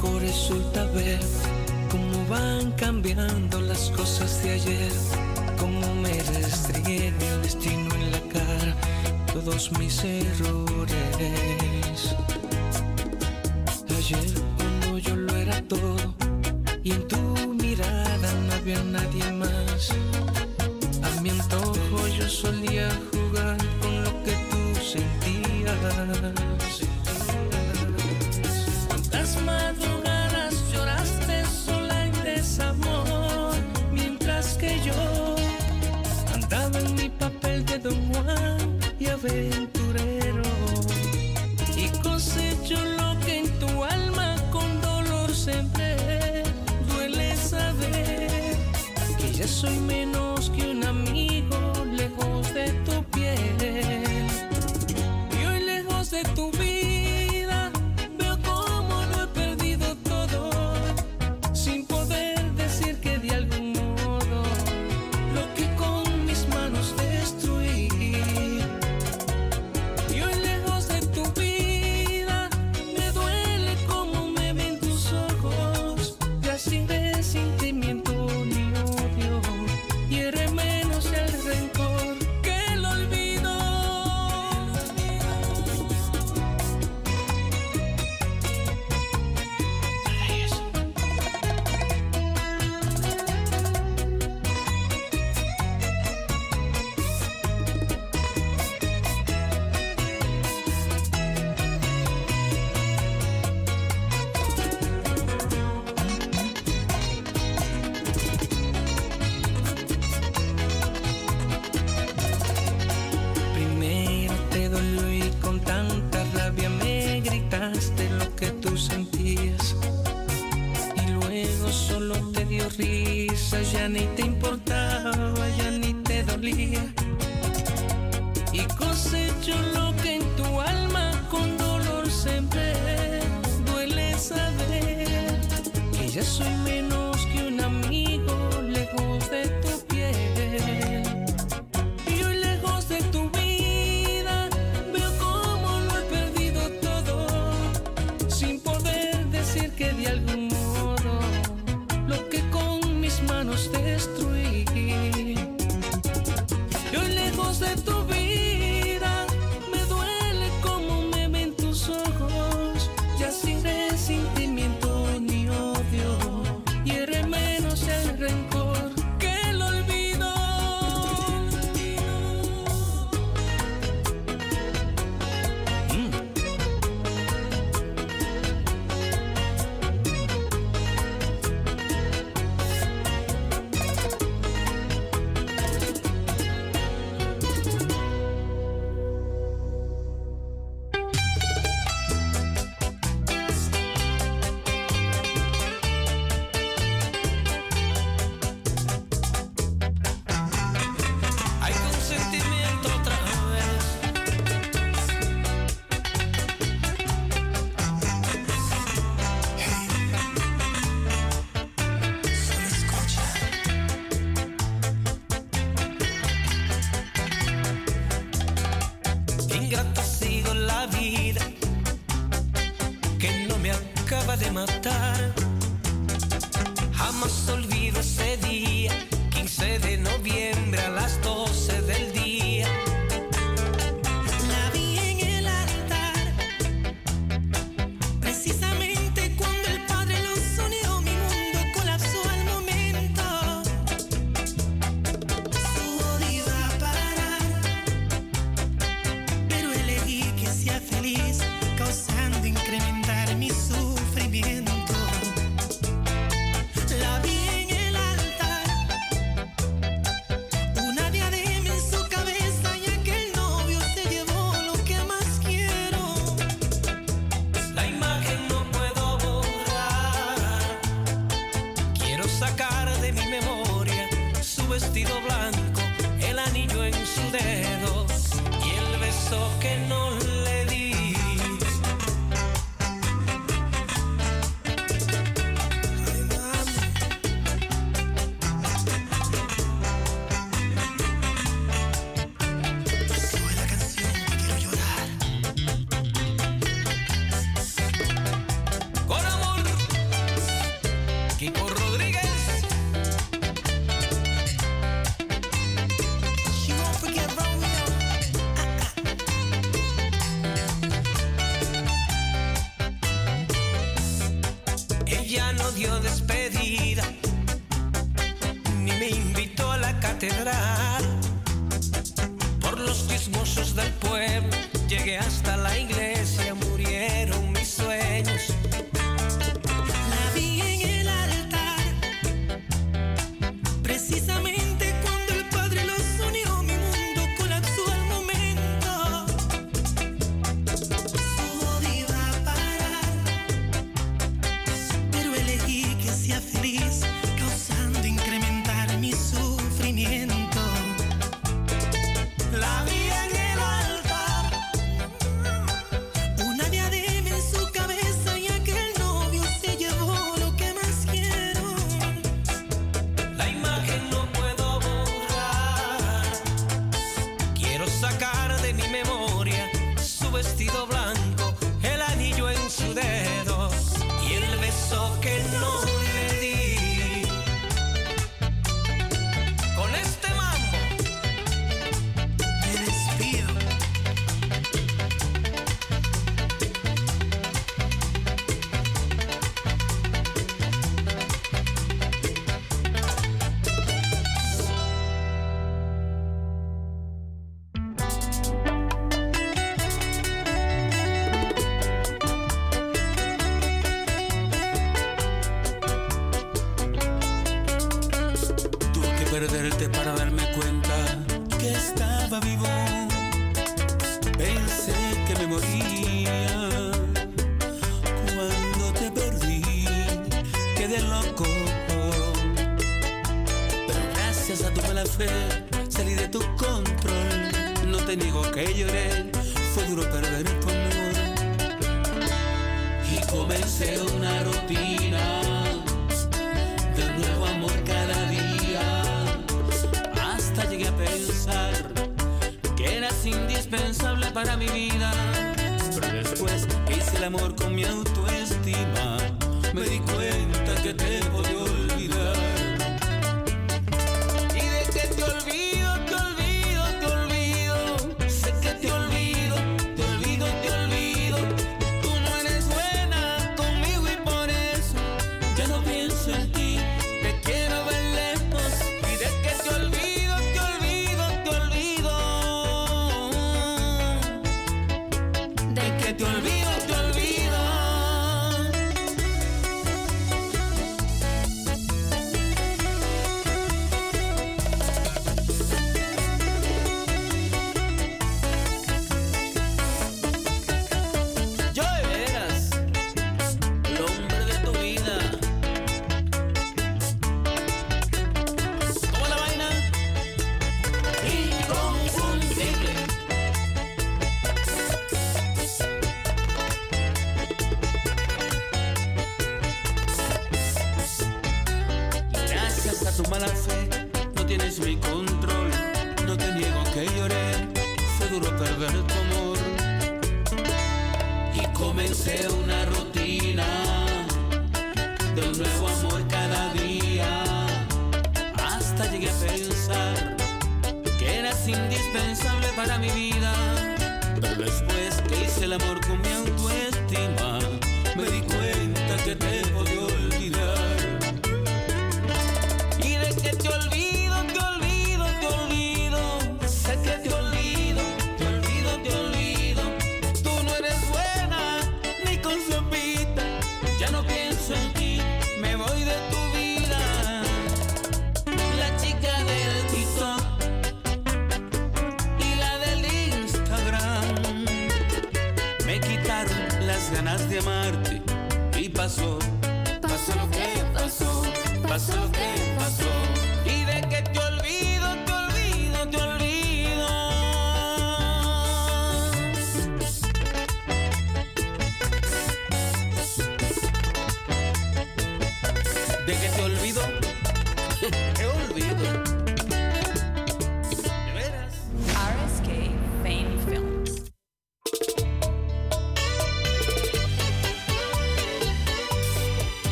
poco resulta ver cómo van cambiando las cosas de ayer, cómo me restregué el destino en la cara, todos mis errores. Ayer cuando yo lo era todo y en tu mirada no había nadie más. A mi antojo yo solía jugar con lo que tú sentías. aventurero y cosecho lo que en tu alma con dolor sembré. Duele saber que ya soy menor.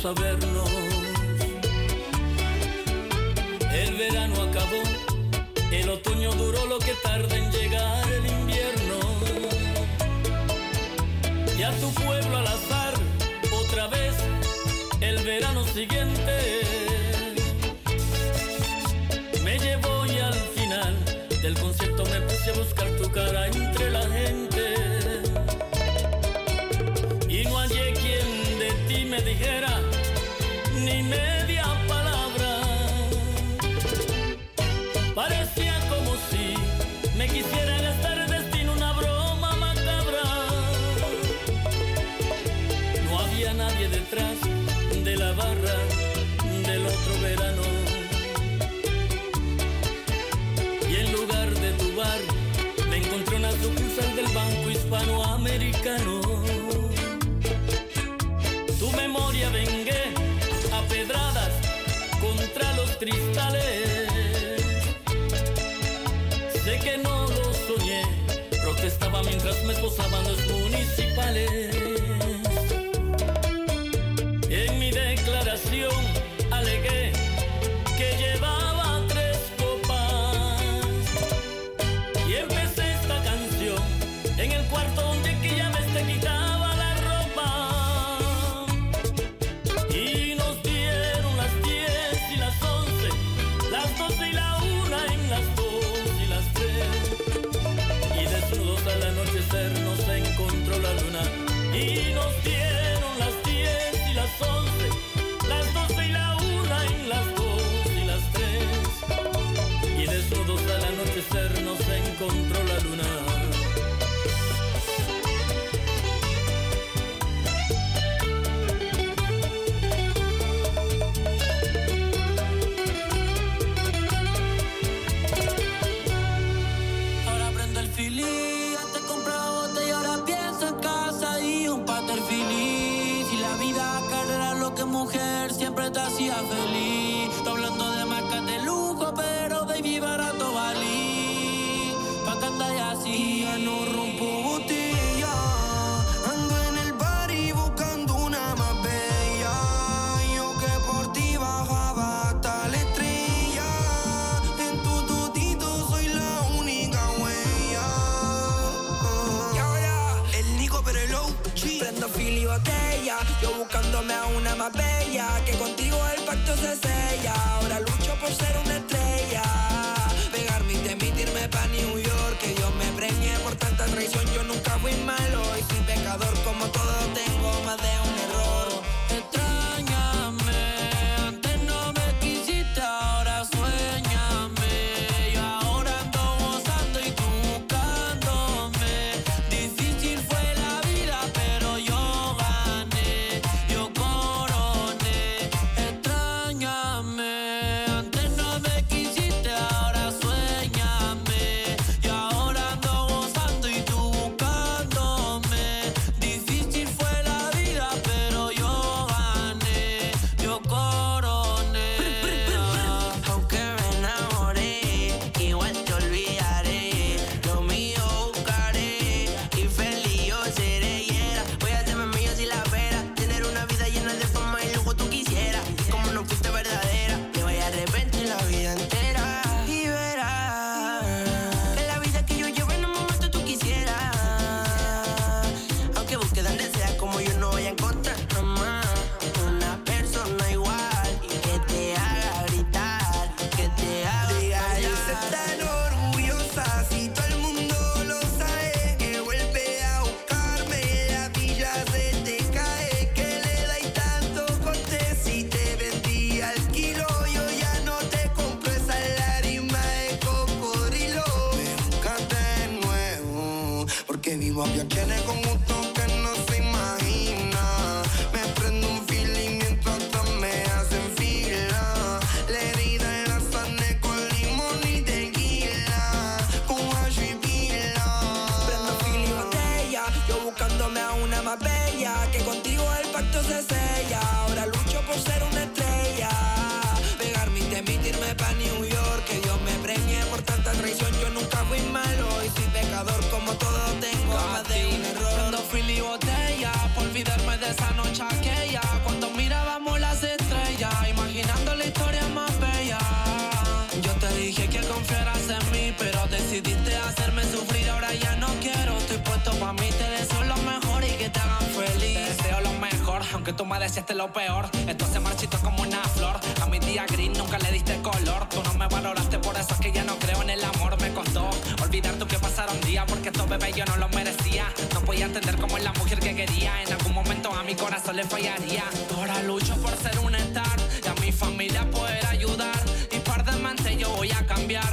El verano acabó, el otoño duró lo que tarda en llegar el invierno. Y a tu pueblo al azar, otra vez, el verano siguiente. Me llevó y al final del concierto me puse a buscar tu cara entre la dijera ni media palabra. Parecía como si me quisiera gastar el destino una broma macabra. No había nadie detrás de la barra del otro verano. Y en lugar de tu bar, me encontré una sucursal del Banco Hispanoamericano vengué a pedradas contra los cristales. Sé que no lo soñé, protestaba mientras me esposaban los municipales. En mi declaración alegué Dándome a una más bella, que contigo el pacto se sella. say, yeah. que tú me decías este lo peor. Esto se marchito como una flor. A mi día gris nunca le diste color. Tú no me valoraste, por eso es que ya no creo en el amor. Me costó olvidar tú que pasaron días, porque estos bebés yo no los merecía. No podía entender cómo es la mujer que quería. En algún momento a mi corazón le fallaría. Ahora lucho por ser un estar y a mi familia poder ayudar. Y par de mente yo voy a cambiar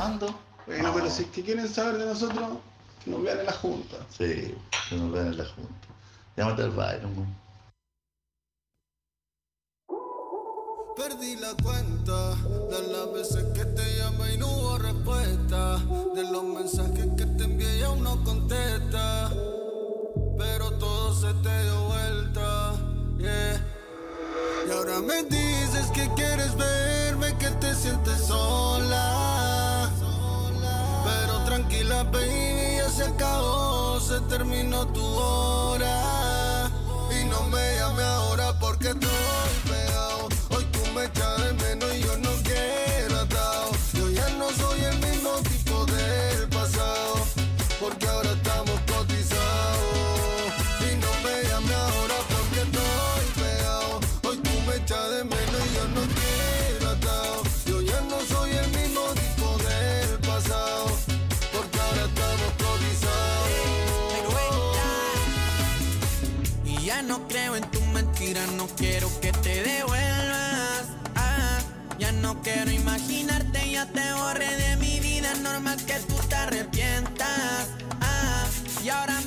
llamando. Bueno, no. pero si es que quieren saber de nosotros, que nos vean en la junta. Sí, que nos vean en la junta. Llámate al Byron. Perdí la cuenta de las veces que te llama y no hubo respuesta. De los mensajes que te envié y aún no contesta. Pero todo se te dio vuelta. Yeah. Y ahora me dices que quieres verme, que te sientes solo baby, ya se acabó, se terminó tu hora. más que tú te arrepientas. Ah, y ahora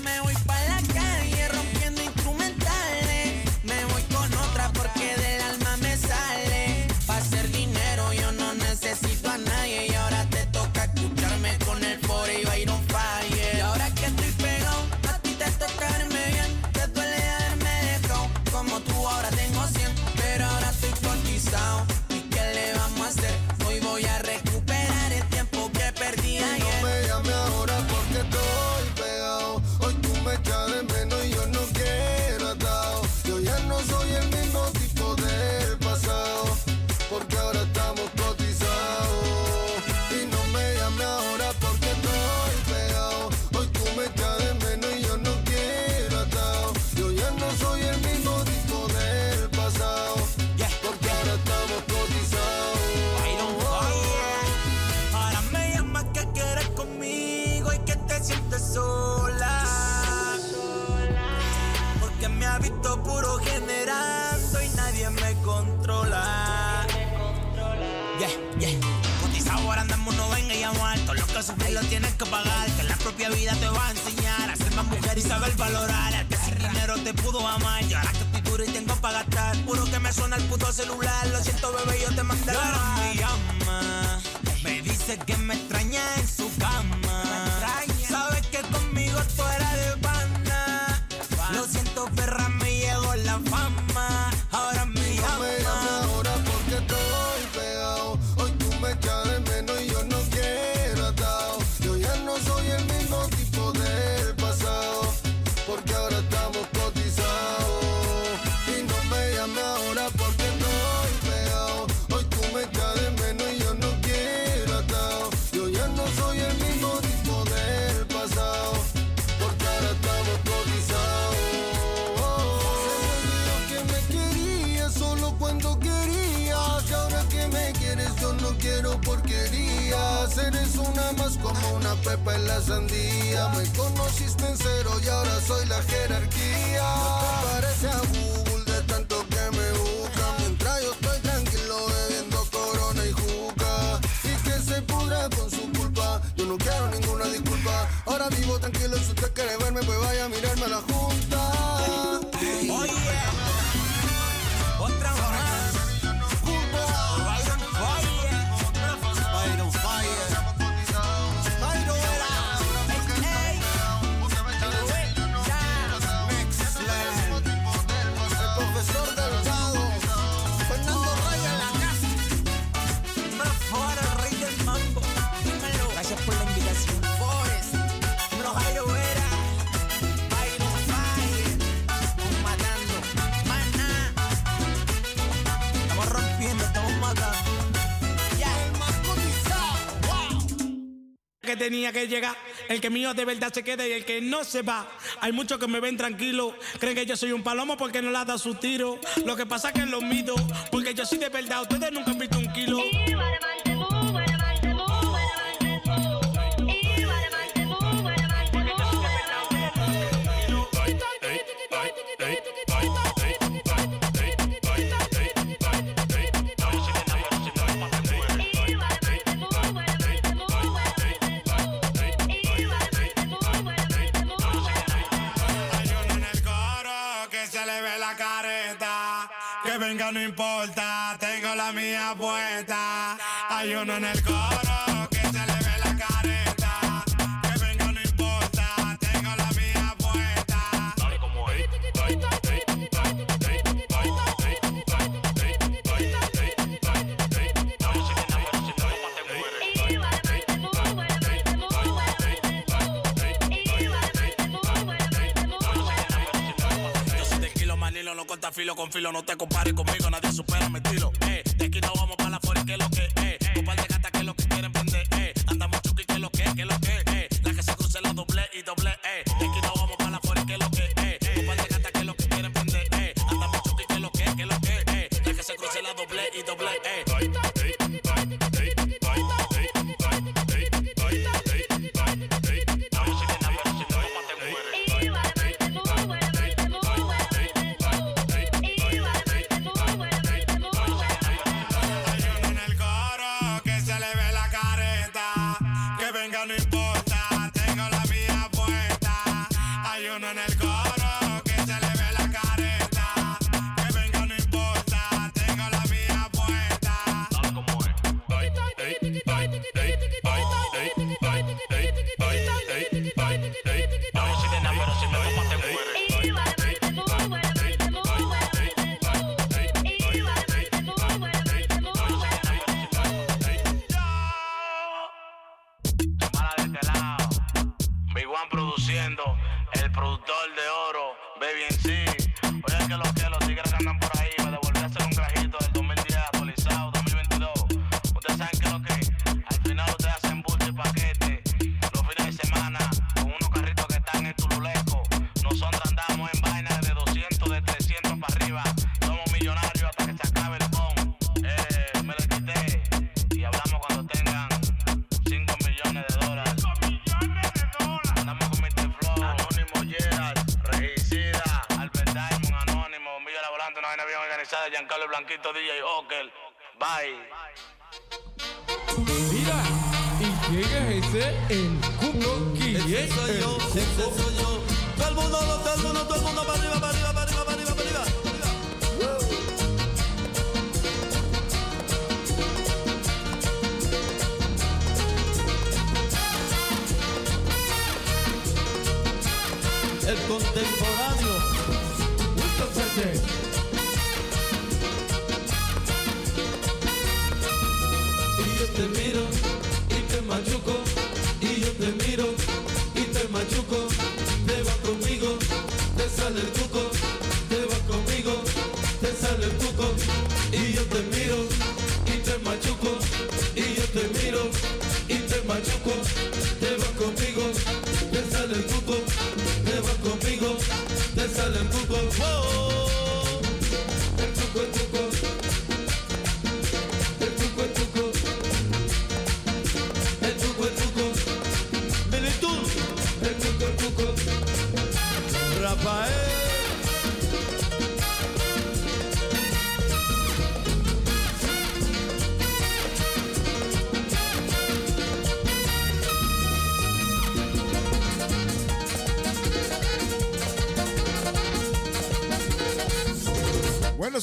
que pagar, la propia vida te va a enseñar a ser más mujer y saber valorar. Al que sin dinero te pudo amar, y ahora que estoy duro y tengo para gastar, puro que me suena el puto celular. Lo siento, bebé, yo te mandé pepa en la sandía. Me conociste en cero y ahora soy la jerarquía. Te parece aburrido? tenía que llegar. El que mío de verdad se queda y el que no se va. Hay muchos que me ven tranquilo. Creen que yo soy un palomo porque no la da su tiro. Lo que pasa es que lo mido. Porque yo soy de verdad. Ustedes nunca han visto un kilo. importa, tengo la mía puesta. Hay uno en el coche. filo con filo, no te compares conmigo, nadie supera mi estilo. Eh, aquí no vamos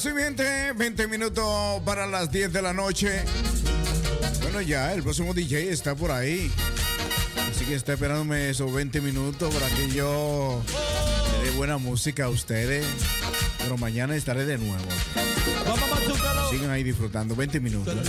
siguiente, 20 minutos para las 10 de la noche. Bueno, ya, el próximo DJ está por ahí. Así que está esperándome esos 20 minutos para que yo le dé buena música a ustedes. Pero mañana estaré de nuevo. Sigan ahí disfrutando, 20 minutos. ¿eh?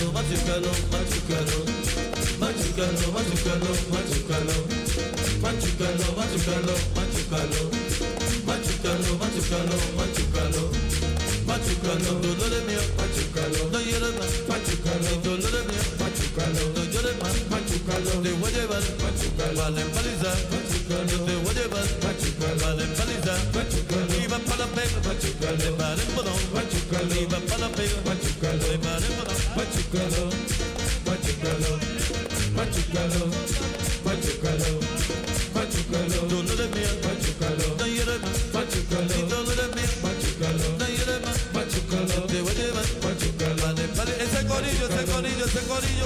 pachucalo, dolore mio pachucalo, no llore más pachucalo, dolore mio pachucalo, no llore más pachucalo, te voy a llevar pachucalo, vale paliza pachucalo, yo te voy a llevar pachucalo, vale paliza pachucalo, iba para la pega pachucalo, le vale bodón pachucalo, iba para la pega pachucalo, le vale bodón pachucalo, pachucalo, pachucalo, pachucalo, pachucalo, dolore mio pachucalo, no llore más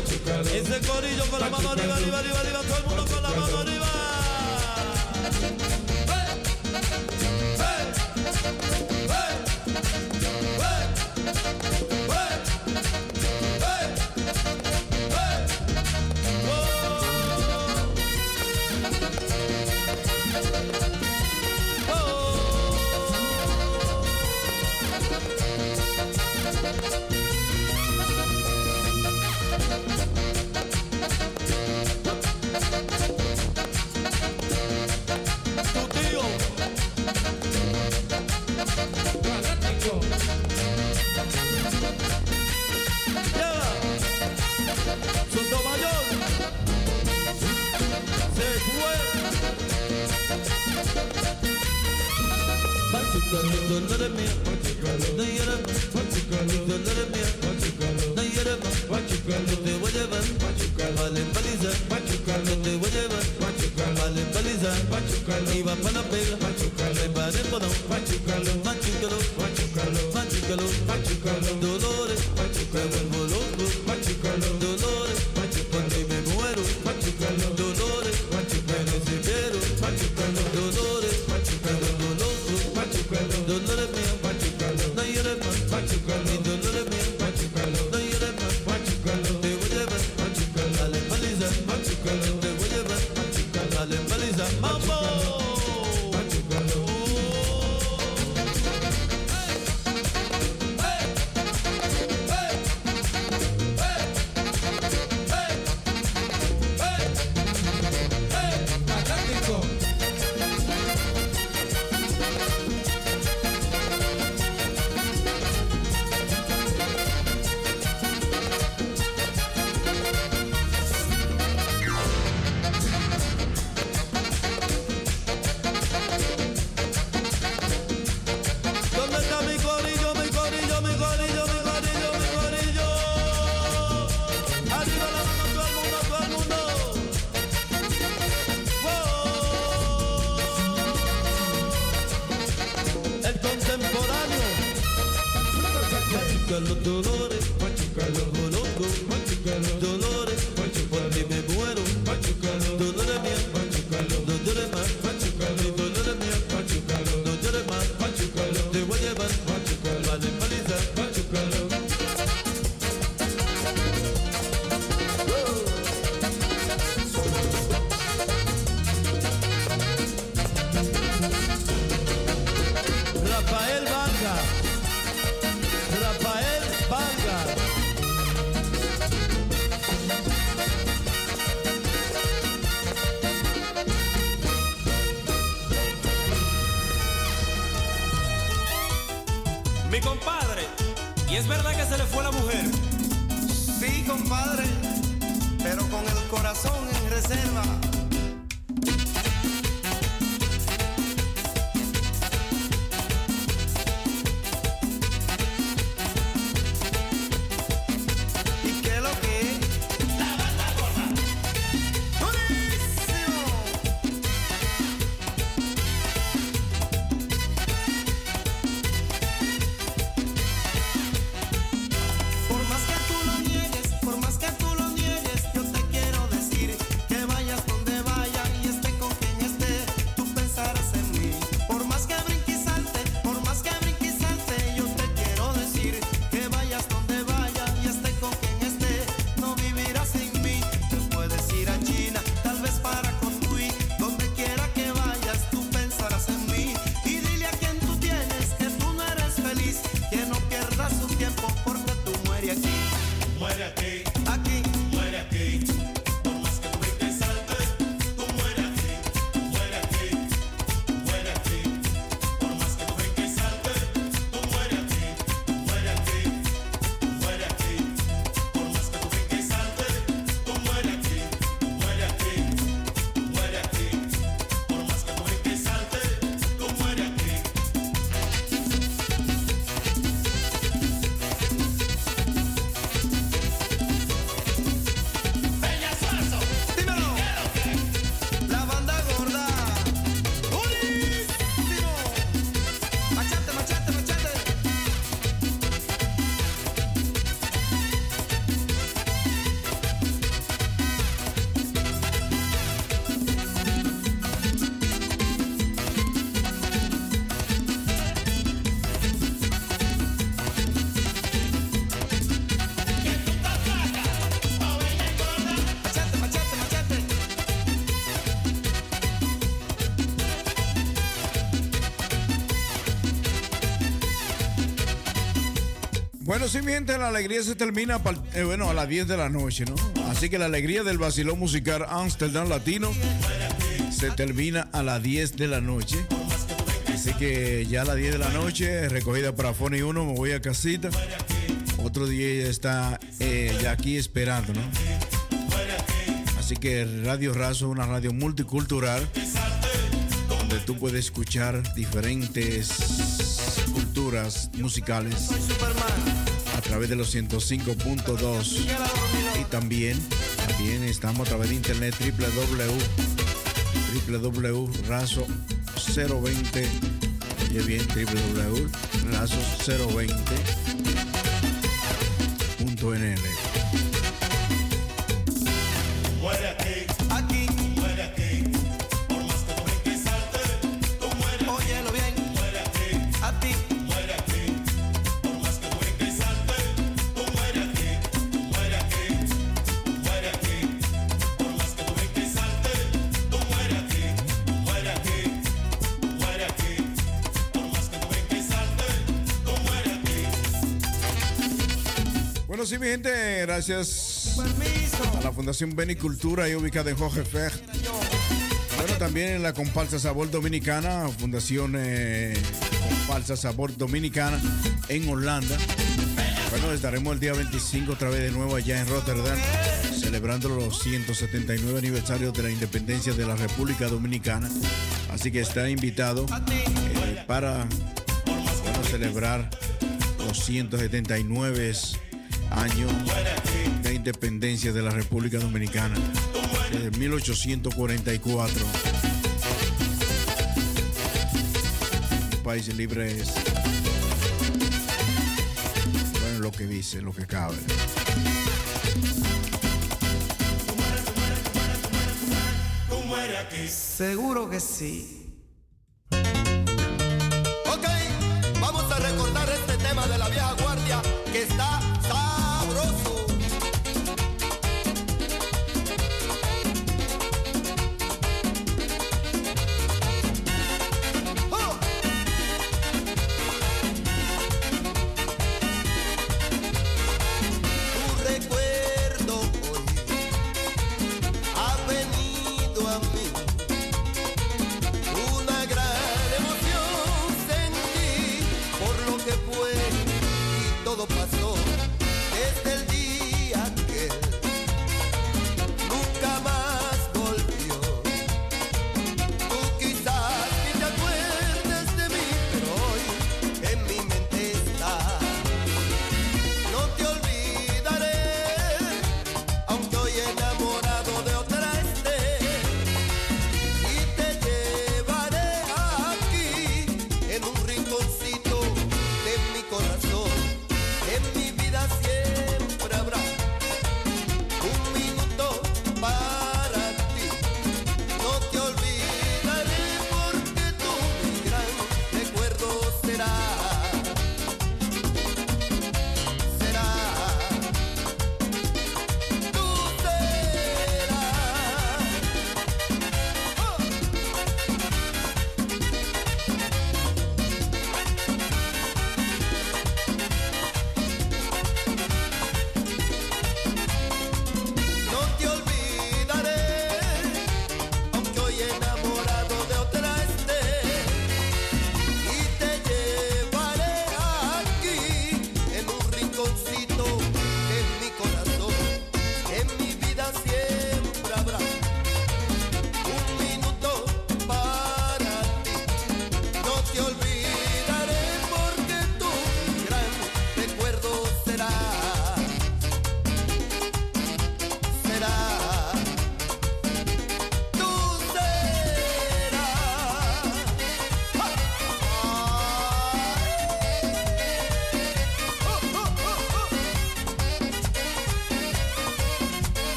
Ese corillo con la mano arriba, arriba, arriba, arriba, todo el mundo con la mano arriba. Bueno, sí, mi gente, la alegría se termina a, eh, bueno, a las 10 de la noche, ¿no? Así que la alegría del vacilón musical Amsterdam Latino se termina a las 10 de la noche. Así que ya a las 10 de la noche, recogida para Fony 1, me voy a casita. Otro día está eh, ya aquí esperando, ¿no? Así que Radio Razo es una radio multicultural donde tú puedes escuchar diferentes culturas musicales través de los 105.2 y también, también estamos a través de internet www www.raso020 oye bien www.raso020 gracias a la Fundación Benicultura y ubicada en Jorge Fer. Bueno, también en la Comparsa Sabor Dominicana, Fundación eh, Comparsa Sabor Dominicana en Holanda. Bueno, estaremos el día 25 otra vez de nuevo allá en Rotterdam, celebrando los 179 aniversarios de la independencia de la República Dominicana. Así que está invitado eh, para celebrar los 179 años de independencia de la República Dominicana desde 1844. Un país libre es bueno lo que dice, lo que cabe. Tú mueres aquí. Seguro que sí. Ok, vamos a recordar este tema de la vieja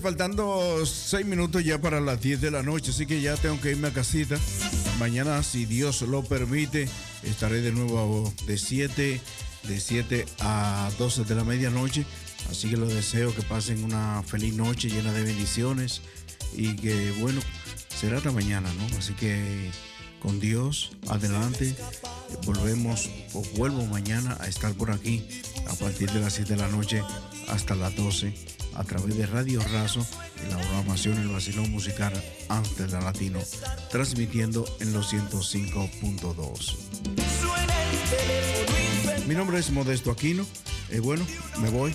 Faltando seis minutos ya para las 10 de la noche, así que ya tengo que irme a casita. Mañana, si Dios lo permite, estaré de nuevo de 7, de 7 a 12 de la medianoche. Así que les deseo que pasen una feliz noche llena de bendiciones y que, bueno, será hasta mañana, ¿no? Así que con Dios, adelante. Volvemos o vuelvo mañana a estar por aquí a partir de las 7 de la noche hasta las 12 a través de Radio Razo y la programación El Vacilón Musical de Latino, transmitiendo en los 105.2. Mi nombre es Modesto Aquino. Eh, bueno, me voy.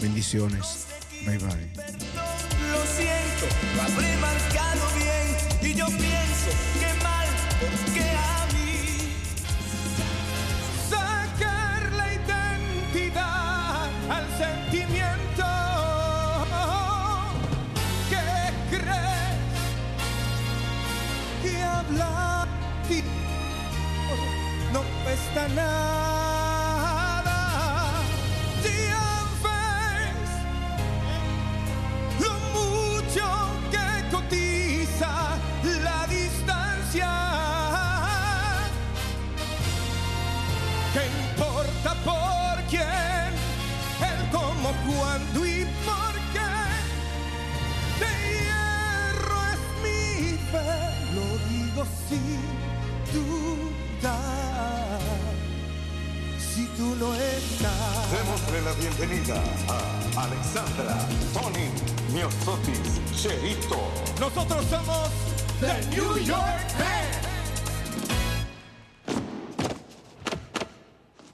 Bendiciones. Bye bye. Lo siento, lo habré marcado bien y yo pienso que mal, porque cuesta nada. Lo mucho que cotiza la distancia. ¿Qué importa por quién? El cómo, cuándo y por qué. De hierro es mi fe, lo digo sin tú no estás. Démosle la bienvenida a Alexandra, Tony, Miosotis, Cherito. Nosotros somos The New York Band.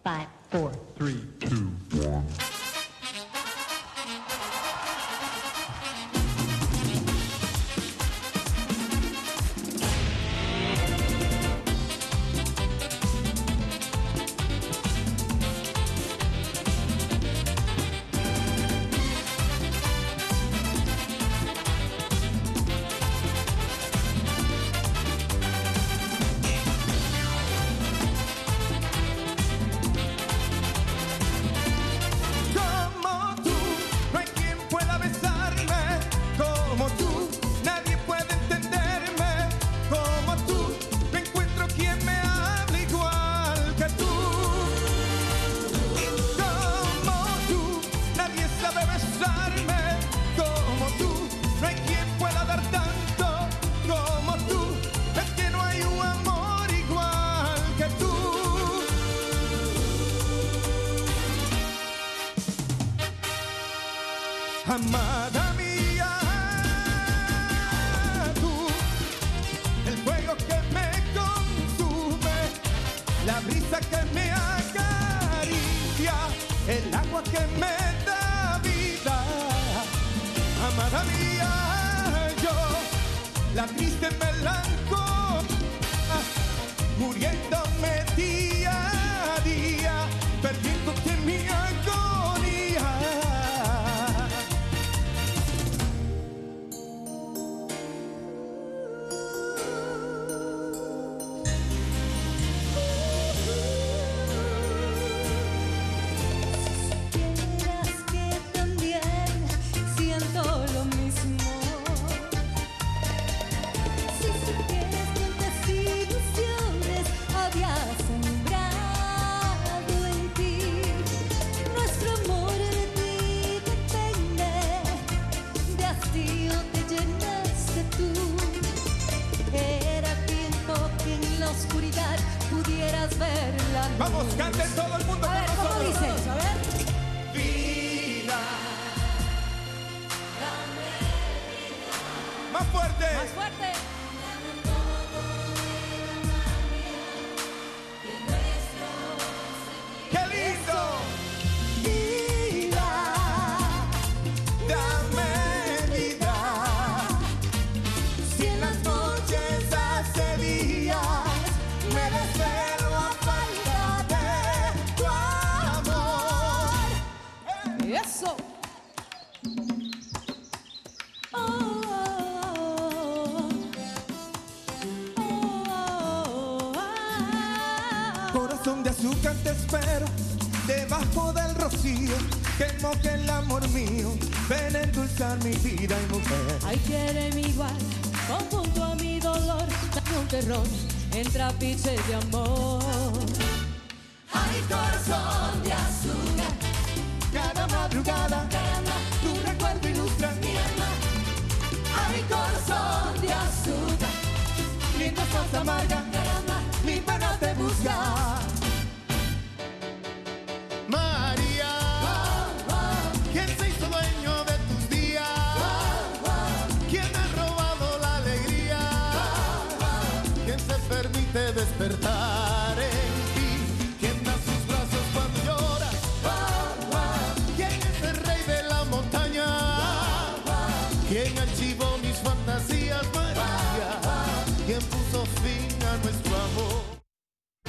Five, four, three,